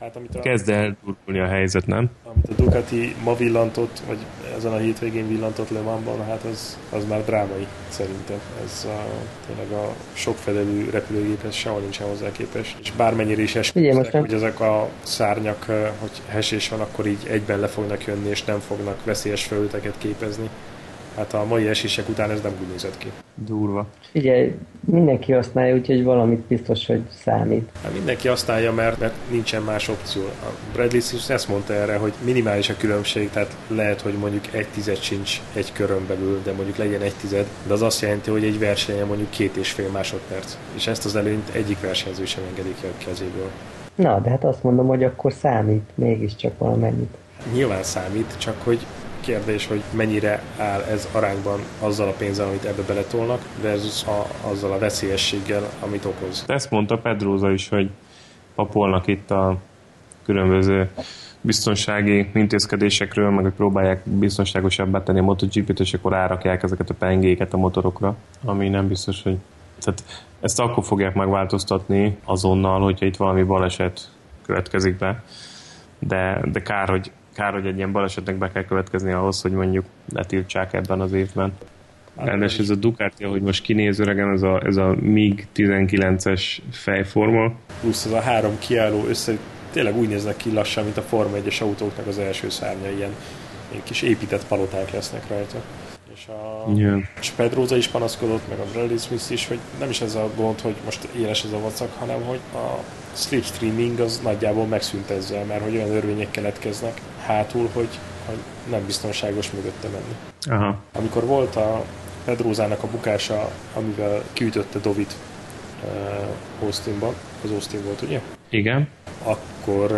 Hát, amit a, Kezd el durulni a helyzet, nem? Amit a Ducati ma villantott, vagy ezen a hétvégén villantott Le Mansban, hát az, az már drámai szerintem. Ez a, tényleg a sokfedelű repülőgéphez sehol nincsen hozzá képes. És bármennyire is esküdtek, hogy ezek a szárnyak, hogy hesés van, akkor így egyben le fognak jönni, és nem fognak veszélyes felületeket képezni hát a mai esések után ez nem úgy nézett ki. Durva. Figyelj, mindenki használja, úgyhogy valamit biztos, hogy számít. Hát mindenki használja, mert, mert nincsen más opció. A Bradley is ezt mondta erre, hogy minimális a különbség, tehát lehet, hogy mondjuk egy tized sincs egy körön belül, de mondjuk legyen egy tized, de az azt jelenti, hogy egy versenyen mondjuk két és fél másodperc. És ezt az előnyt egyik versenyző sem engedik ki a kezéből. Na, de hát azt mondom, hogy akkor számít mégiscsak valamennyit. Nyilván számít, csak hogy kérdés, hogy mennyire áll ez arányban azzal a pénzzel, amit ebbe beletolnak, versus a, azzal a veszélyességgel, amit okoz. Ezt mondta Pedróza is, hogy papolnak itt a különböző biztonsági intézkedésekről, meg hogy próbálják biztonságosabbá tenni a MotoGP-t, és akkor árakják ezeket a pengéket a motorokra, ami nem biztos, hogy... Tehát ezt akkor fogják megváltoztatni azonnal, hogyha itt valami baleset következik be, de, de kár, hogy kár, hogy egy ilyen balesetnek be kell következni ahhoz, hogy mondjuk letiltsák ebben az évben. Ráadásul ez a Ducati, ahogy most kinéz öregen, ez a, ez a MiG 19-es fejforma. Plusz az a három kiálló össze, tényleg úgy néznek ki lassan, mint a Forma 1-es autóknak az első szárnya, ilyen, ilyen kis épített paloták lesznek rajta. És a yeah. Pedroza is panaszkodott, meg a Bradley Smith is, hogy nem is ez a gond, hogy most éles ez a vacak, hanem hogy a slipstreaming az nagyjából megszűnt ezzel, mert hogy olyan örvények keletkeznek hátul, hogy, hogy nem biztonságos mögötte menni. Aha. Amikor volt a Pedrózának a bukása, amivel kiütötte Dovit uh, Austinban, az Austin volt, ugye? Igen akkor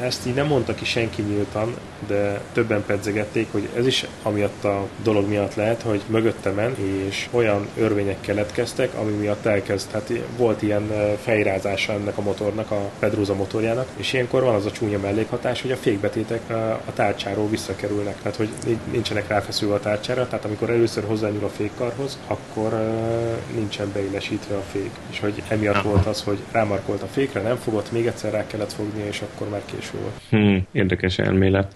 ezt így nem mondta ki senki nyíltan, de többen pedzegették, hogy ez is amiatt a dolog miatt lehet, hogy mögötte men, és olyan örvények keletkeztek, ami miatt elkezd, hát volt ilyen fejrázása ennek a motornak, a Pedroza motorjának, és ilyenkor van az a csúnya mellékhatás, hogy a fékbetétek a tárcsáról visszakerülnek, tehát hogy nincsenek ráfeszülve a tárcsára, tehát amikor először hozzányúl a fékkarhoz, akkor nincsen beillesítve a fék. És hogy emiatt volt az, hogy rámarkolt a fékre, nem fogott, még egyszer rá kellett fognia, és akkor már késő volt. Hmm, érdekes elmélet.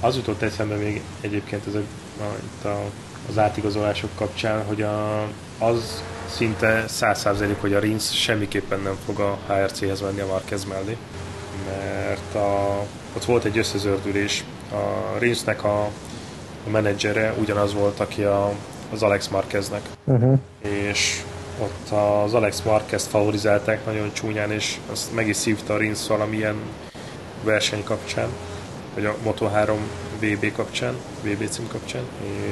Az jutott eszembe még egyébként ez a, a, a, az átigazolások kapcsán, hogy a, az szinte százszázalék, hogy a Rins semmiképpen nem fog a HRC-hez menni a Marquez mellé, mert a, ott volt egy összezördülés. A Rinsnek a, a menedzsere ugyanaz volt, aki a, az Alex Marqueznek. Uh-huh. És ott az Alex Marquez favorizálták nagyon csúnyán, és azt meg is szívta a Rins valamilyen verseny kapcsán, vagy a Moto3 VB kapcsán, VB cím kapcsán,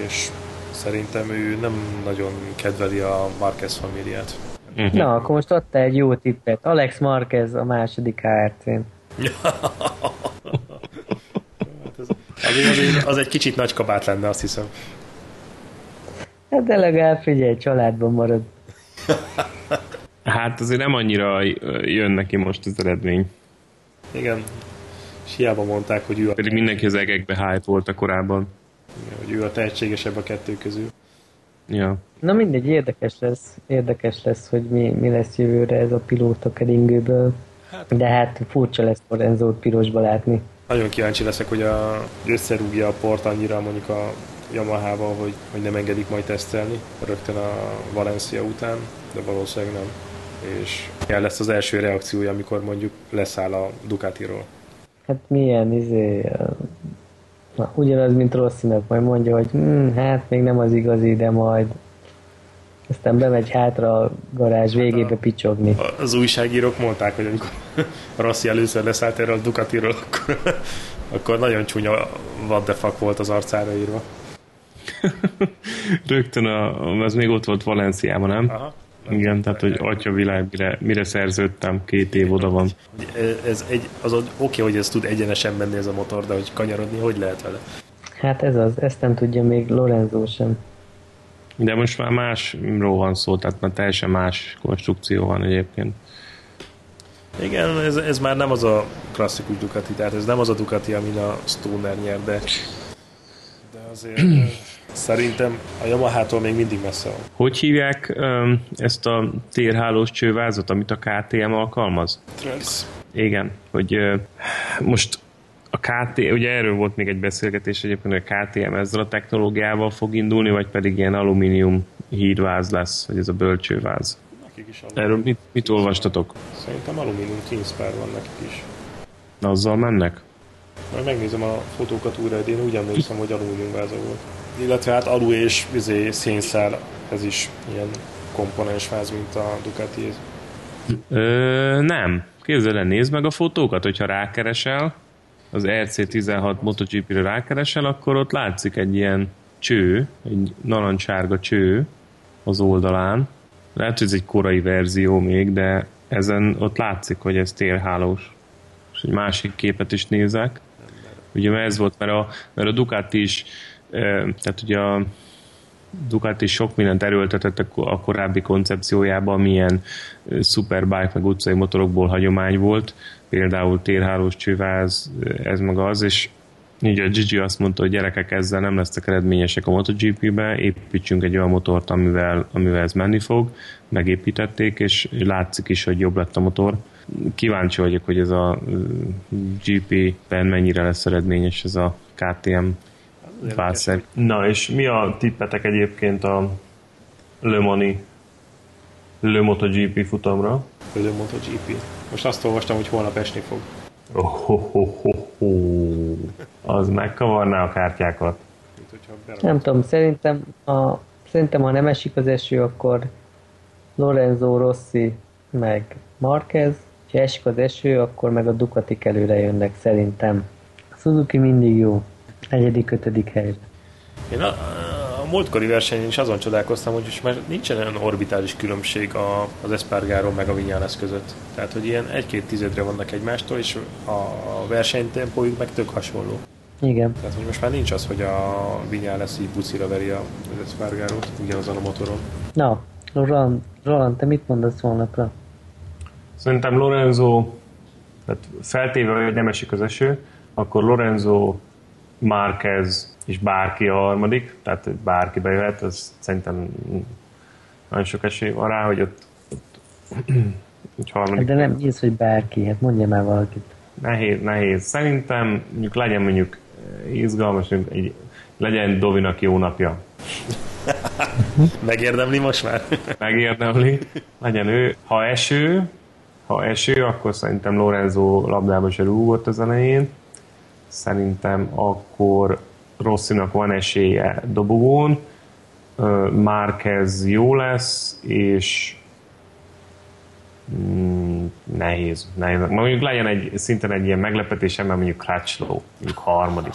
és szerintem ő nem nagyon kedveli a Marquez familiát. Uh-huh. Na, akkor most adta egy jó tippet. Alex Marquez a második ARC-n. az, az egy kicsit nagy kabát lenne, azt hiszem. Hát de legalább figyelj, családban marad. Hát azért nem annyira jön neki most az eredmény. Igen. És hiába mondták, hogy ő a... Pedig mindenki az egekbe hype volt a korábban. Igen, hogy ő a tehetségesebb a kettő közül. Ja. Na mindegy, érdekes lesz, érdekes lesz, hogy mi, mi lesz jövőre ez a pilóta keringőből. Hát, De hát furcsa lesz Lorenzót pirosba látni. Nagyon kíváncsi leszek, hogy a, összerúgja a port annyira mondjuk a Yamaha-val, hogy, hogy nem engedik majd tesztelni rögtön a Valencia után, de valószínűleg nem. És ilyen lesz az első reakciója, amikor mondjuk leszáll a Ducatiról. Hát milyen izé, na, ugyanaz, mint Rosszinak, majd mondja, hogy hm, hát még nem az igazi, de majd aztán bemegy hátra a garázs hát végébe a, picsogni. Az újságírók mondták, hogy amikor Rossi először leszállt erről a Ducatiról, akkor, akkor nagyon csúnya what the fuck volt az arcára írva. Rögtön a, az még ott volt Valenciában, nem? Aha. Igen, tehát, hogy atya világ, mire, mire szerződtem, két év oda van. Ez egy, az oké, okay, hogy ez tud egyenesen menni ez a motor, de hogy kanyarodni, hogy lehet vele? Hát ez az, ezt nem tudja még Lorenzo sem. De most már másról van szó, tehát már teljesen más konstrukció van egyébként. Igen, ez, ez már nem az a klasszikus Ducati, tehát ez nem az a Ducati, amin a Stoner nyer, de, de azért Szerintem a Yamaha-tól még mindig messze van. Hogy hívják um, ezt a térhálós csővázat, amit a KTM alkalmaz? Trails. Igen, hogy uh, most a KT, ugye erről volt még egy beszélgetés egyébként, hogy a KTM ezzel a technológiával fog indulni, vagy pedig ilyen alumínium hídváz lesz, vagy ez a bölcsőváz. Nekik is Erről mit, mit olvastatok? Szerintem alumínium Teamspare van nekik is. Azzal mennek? Majd megnézem a fotókat újra, de én úgy emlékszem, hogy alumínium váza volt illetve hát alu és vizé, szénszál, ez is ilyen komponensváz, mint a Ducati. Ö, nem. Képzeld el, nézd meg a fotókat, hogyha rákeresel, az RC16 MotoGP-re rákeresel, akkor ott látszik egy ilyen cső, egy narancsárga cső az oldalán. Lehet, hogy ez egy korai verzió még, de ezen ott látszik, hogy ez térhálós. És egy másik képet is nézek. Ugye mert ez volt, mert a, mert a Ducati is tehát ugye a Ducati sok mindent erőltetett a korábbi koncepciójában, milyen superbike meg utcai motorokból hagyomány volt, például térhálós csőváz, ez meg az, és így a Gigi azt mondta, hogy gyerekek ezzel nem lesznek eredményesek a MotoGP-be, építsünk egy olyan motort, amivel, amivel ez menni fog, megépítették, és látszik is, hogy jobb lett a motor. Kíváncsi vagyok, hogy ez a GP-ben mennyire lesz eredményes ez a KTM Fászer. Na, és mi a tippetek egyébként a Le Mani Le MotoGP futamra? Le MotoGP. Most azt olvastam, hogy holnap esni fog. Oh, oh, oh, oh, oh. Az megkavarná a kártyákat. Nem tudom, szerintem, a, szerintem ha nem esik az eső, akkor Lorenzo Rossi meg Marquez, ha esik az eső, akkor meg a Ducati előre jönnek, szerintem. A Suzuki mindig jó negyedik, ötödik helyre. Én a, múltkori versenyen is azon csodálkoztam, hogy most már nincsen olyan orbitális különbség a, az Espargaro meg a Vinyales között. Tehát, hogy ilyen egy-két tizedre vannak egymástól, és a versenytempójuk meg tök hasonló. Igen. Tehát, hogy most már nincs az, hogy a Vinyales így bucira veri az Espargaro-t ugyanazon a motoron. Na, Roland, Roland, te mit mondasz holnapra? Szerintem Lorenzo, tehát feltéve, hogy nem esik az eső, akkor Lorenzo, Márquez és bárki a harmadik, tehát bárki bejöhet, az szerintem nagyon sok esély van rá, hogy ott, ott egy harmadik. De nem hisz, hogy bárki, hát mondja már valakit. Nehéz, nehéz. Szerintem mondjuk legyen mondjuk izgalmas, mondjuk egy, legyen Dovinak jó napja. Megérdemli most már? Megérdemli. Legyen ő. Ha eső, ha eső, akkor szerintem Lorenzo labdába se rúgott az elején. Szerintem akkor Rosszinak van esélye dobogón, Márquez jó lesz, és mm, nehéz, nehéz. Mondjuk legyen egy, szinten egy ilyen meglepetés, mert mondjuk Crutchlow, mondjuk harmadik.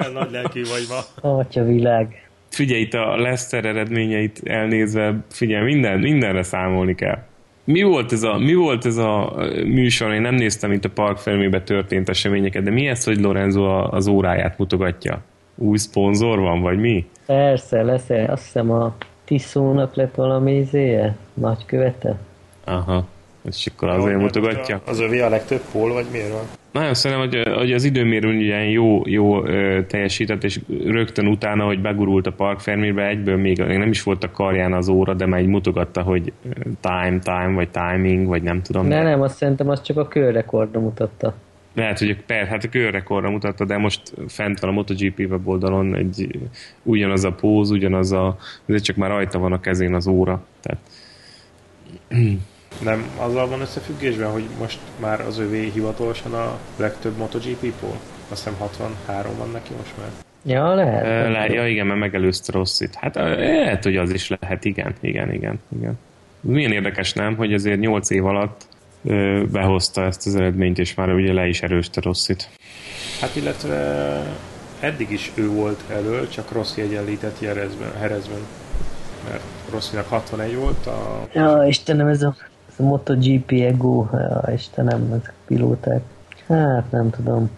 Olyan nagy lelkű vagy ma. Atya világ. Figyelj, itt a Lester eredményeit elnézve, figyelj, minden, mindenre számolni kell. Mi volt, ez a, mi volt ez a műsor? Én nem néztem itt a Park Fermébe történt eseményeket, de mi ez, hogy Lorenzo az óráját mutogatja? Új szponzor van, vagy mi? Persze, lesz azt hiszem a Tiszónak lett valami izéje, nagykövete. Aha, és akkor azért mutogatja? Az övé a legtöbb hol, vagy miért van? Nagyon szeretem, hogy, hogy az időmérő ilyen jó, jó ö, teljesített, és rögtön utána, hogy begurult a Park Fermérbe, egyből még nem is volt a karján az óra, de már így mutogatta, hogy time, time, vagy timing, vagy nem tudom. Ne, nem, azt szerintem az csak a körrekordra mutatta. Lehet, hogy per, hát a körrekordra mutatta, de most fent van a MotoGP weboldalon egy ugyanaz a póz, ugyanaz a, ezért csak már rajta van a kezén az óra. Tehát nem azzal van összefüggésben, hogy most már az övé hivatalosan a legtöbb MotoGP-pól? Azt hiszem 63 van neki most már. Ja, lehet. E, le, ja, igen, mert megelőzte Rosszit. Hát lehet, hogy az is lehet, igen, igen, igen, igen. Milyen érdekes nem, hogy azért 8 év alatt ö, behozta ezt az eredményt, és már ugye le is erőste Rosszit. Hát illetve eddig is ő volt elől, csak Rossi egyenlített Jerezben, Herezben. Mert Rosszinak 61 volt a... Ja, Istenem, ez a ez a MotoGP Ego, ja, Istenem, ezek pilóták. Hát nem tudom.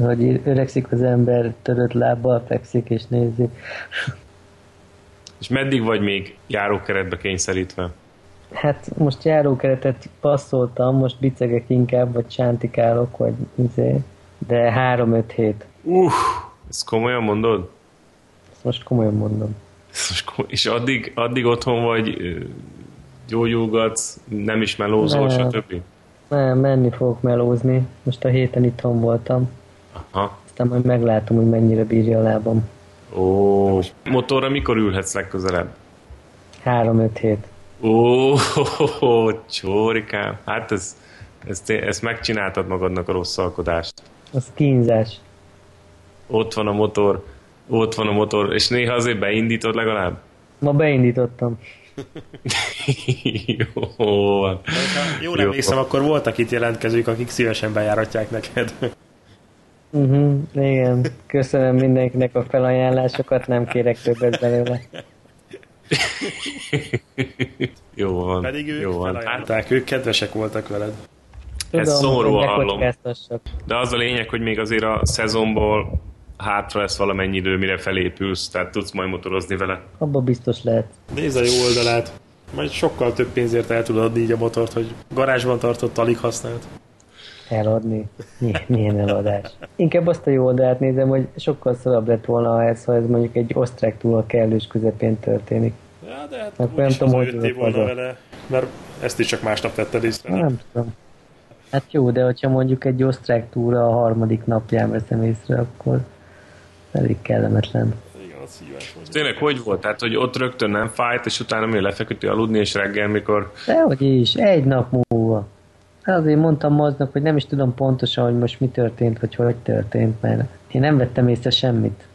Hogy öregszik az ember, törött lábbal fekszik és nézi. És meddig vagy még járókeretbe kényszerítve? Hát most járókeretet passzoltam, most bicegek inkább, vagy csántikálok, vagy izé, de 3-5 hét. Uff, ezt komolyan mondod? Ezt most komolyan mondom. És addig, addig otthon vagy gyógyulgatsz, nem is melózol, nem. stb.? Nem, menni fogok melózni. Most a héten itthon voltam. Aha. Aztán majd meglátom, hogy mennyire bírja a lábam. Ó, motorra mikor ülhetsz legközelebb? Három-öt hét. Ó, csórikám. Hát ez, ezt, ezt megcsináltad magadnak a rossz alkodást. Az kínzás. Ott van a motor, ott van a motor, és néha azért beindítod legalább? Ma beindítottam. Jó van. Jól emlékszem, akkor voltak itt jelentkezők, akik szívesen bejáratják neked. Uh-huh, igen, köszönöm mindenkinek a felajánlásokat, nem kérek többet belőle. Jó van. Pedig ők jó van. felajánlották, ők kedvesek voltak veled. Tudom, Ez szomorúan hallom. De az a lényeg, hogy még azért a szezonból hátra lesz valamennyi idő, mire felépülsz, tehát tudsz majd motorozni vele. Abba biztos lehet. Nézd a jó oldalát. Majd sokkal több pénzért el tudod adni így a motort, hogy garázsban tartott, alig használt. Eladni? Milyen eladás? Inkább azt a jó oldalát nézem, hogy sokkal szarabb lett volna, ez, ha ez mondjuk egy osztrák túl a kellős közepén történik. Ja, de hát nem tudom, hogy volna vele, mert ezt is csak másnap tetted észre. Nem tudom. Hát jó, de hogyha mondjuk egy osztrák túra a harmadik napján veszem észre, akkor elég kellemetlen. Igen, az szíves volt. Tényleg hogy volt? Tehát, hogy ott rögtön nem fájt, és utána mi lefeküdti aludni, és reggel, mikor... Dehogy is, egy nap múlva. Azért mondtam aznap, hogy nem is tudom pontosan, hogy most mi történt, vagy hogy történt, mert én nem vettem észre semmit.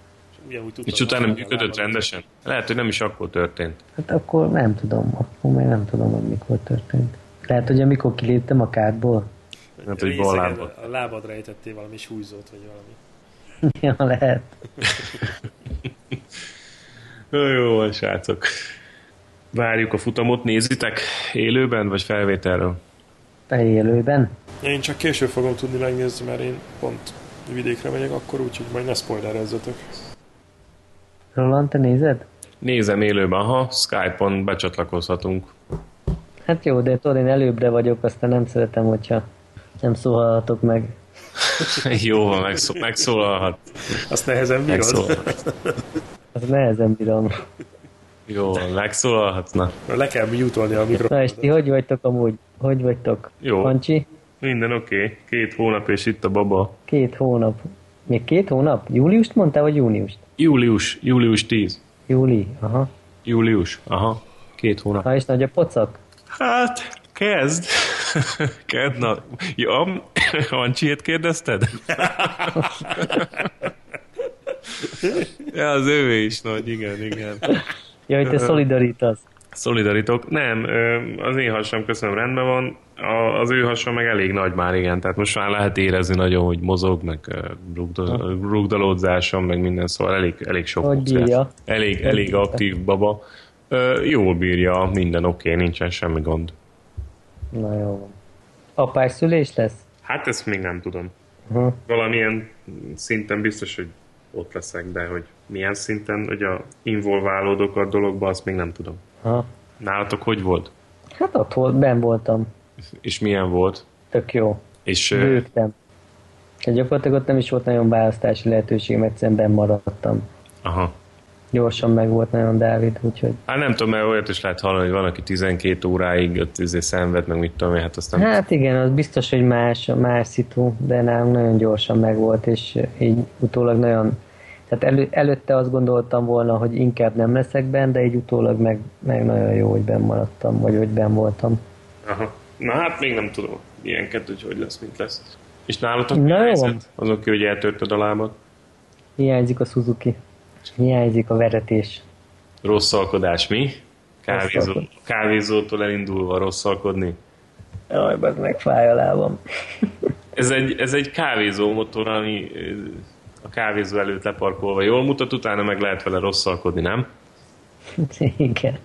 És utána működött rendesen? Lehet, hogy nem is akkor történt. Hát akkor nem tudom, akkor még nem tudom, hogy mikor történt. Lehet, hogy amikor kiléptem a kártból. Hát, hogy ballából. A lábadra ejtettél valami súlyzót, vagy valami. ja, lehet. Jó, jó van, srácok. Várjuk a futamot, nézitek élőben, vagy felvételről? Te élőben? Én csak később fogom tudni megnézni, mert én pont vidékre megyek akkor, úgyhogy majd ne spoilerezzetek. Roland, te nézed? Nézem élőben, aha, Skype-on becsatlakozhatunk. Hát jó, de tudod, én előbbre vagyok, aztán nem szeretem, hogyha nem szólalhatok meg. jó van, megszó, megszólalhat. Azt nehezen bírod? Megszólalhat. Az nehezen bírom. Jó van, megszólalhatsz, na. Le kell mutolni a mikrofont. Na és ti hogy vagytok amúgy? Hogy vagytok? Jó. Pancsi? Minden oké. Okay. Két hónap és itt a baba. Két hónap. Még két hónap? Júliust mondtál, vagy júniust? Július, július 10. Júli, aha. Július, aha. Két hónap. Ha és nagy a pocak? Hát, kezd. kezd, na. Ja, Ancsiét kérdezted? ja, az ővé is nagy, igen, igen. Jaj, te szolidarítasz. Szolidaritok. Nem, az én hasam köszönöm rendben van, az ő hasam meg elég nagy már, igen, tehát most már lehet érezni nagyon, hogy mozog, meg rugdalódzáson, meg minden, szóval elég, elég sok Hogy bírja? Elég, elég aktív baba. Jól bírja, minden oké, okay, nincsen semmi gond. Na jó. Apás szülés lesz? Hát ezt még nem tudom. Uh-huh. Valamilyen szinten biztos, hogy ott leszek, de hogy milyen szinten, hogy a involválódok a dologba, azt még nem tudom. Ha. Nálatok hogy volt? Hát ott volt, ben voltam. És milyen volt? Tök jó. És Bőgtem. Uh... Gyakorlatilag ott nem is volt nagyon választási lehetőségem, egyszerűen ben maradtam. Aha. Gyorsan meg volt nagyon Dávid, úgyhogy... Hát nem tudom, mert olyat is lehet hallani, hogy van, aki 12 óráig ott izé szenved, meg mit tudom én, hát aztán... Hát igen, az biztos, hogy más, más szitu, de nálunk nagyon gyorsan meg volt, és így utólag nagyon tehát elő, előtte azt gondoltam volna, hogy inkább nem leszek benne, de így utólag meg, meg nagyon jó, hogy benn maradtam, vagy hogy benn voltam. Aha. Na hát még nem tudom ilyenket, hogy hogy lesz, mint lesz. És nálatok Na, mi helyzet? Azok, hogy eltörted a lábad? Hiányzik a Suzuki. Hiányzik a veretés. Rosszalkodás, mi? Kávézó, Rosszalkod. kávézótól elindulva rosszalkodni. Jaj, meg fáj a lábam. Ez egy, ez egy kávézó motor, ami a kávézó előtt leparkolva jól mutat, utána meg lehet vele rosszalkodni, nem? igen.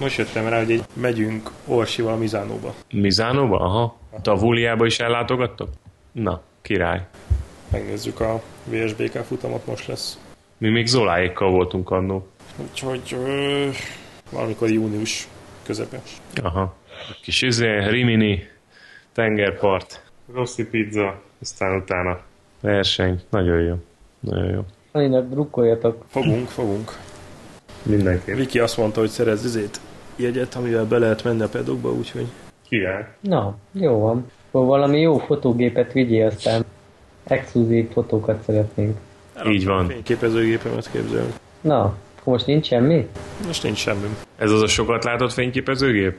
Most jöttem rá, hogy egy megyünk Orsival Mizánóba. Mizánóba? Aha. Te a Vuliába is ellátogattok? Na, király. Megnézzük a VSBK futamot, most lesz. Mi még Zoláékkal voltunk annó. Úgyhogy ö, valamikor június közepe. Aha. Kis izé, Rimini, tengerpart, Rossi pizza, aztán utána verseny. Nagyon jó. Nagyon jó. Alinak drukkoljatok. Fogunk, fogunk. Mindenképp. Viki azt mondta, hogy szerez izét jegyet, amivel be lehet menni a pedokba, úgyhogy Király. Na, jó van. Valami jó fotógépet vigyél, aztán exkluzív fotókat szeretnénk. Így van. fényképezőgépemet képzelünk. Na, akkor most nincs semmi? Most nincs semmi. Ez az a sokat látott fényképezőgép?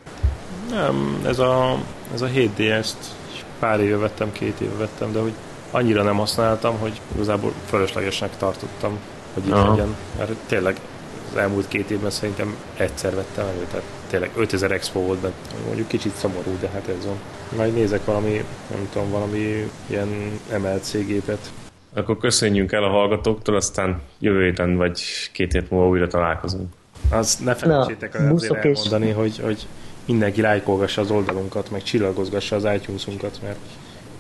Nem, ez a, ez a 7DS-t pár éve vettem, két éve vettem, de hogy annyira nem használtam, hogy igazából fölöslegesnek tartottam, hogy itt Aha. legyen. Mert tényleg az elmúlt két évben szerintem egyszer vettem elő, tehát tényleg 5000 expo volt benne. Mondjuk kicsit szomorú, de hát ez van. Majd nézek valami, nem tudom, valami ilyen MLC gépet. Akkor köszönjünk el a hallgatóktól, aztán jövő héten vagy két hét múlva újra találkozunk. Az ne felejtsétek el azért elmondani, hogy, hogy mindenki lájkolgassa az oldalunkat, meg csillagozgassa az iTunes-unkat, mert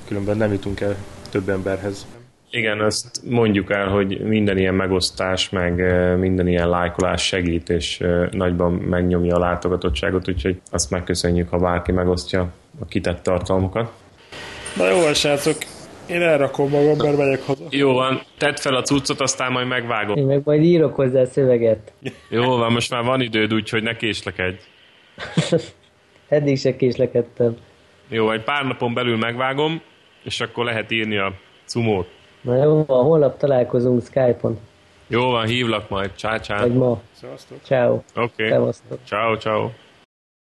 különben nem jutunk el több emberhez. Igen, azt mondjuk el, hogy minden ilyen megosztás, meg eh, minden ilyen lájkolás segít, és eh, nagyban megnyomja a látogatottságot, úgyhogy azt megköszönjük, ha bárki megosztja a kitett tartalmukat. Na jó srácok, én elrakom magam, mert megyek haza. Jó van, tedd fel a cuccot, aztán majd megvágom. Én meg majd írok hozzá szöveget. Jó van, most már van időd, úgyhogy ne késlekedj. Eddig se késlekedtem. Jó, egy pár napon belül megvágom, és akkor lehet írni a cumót. Na jó, van, holnap találkozunk Skype-on. Jó van, hívlak majd. Csá, csá. Vagy ma. Szevasztok! Ciao. Oké. Okay. Ciao, ciao.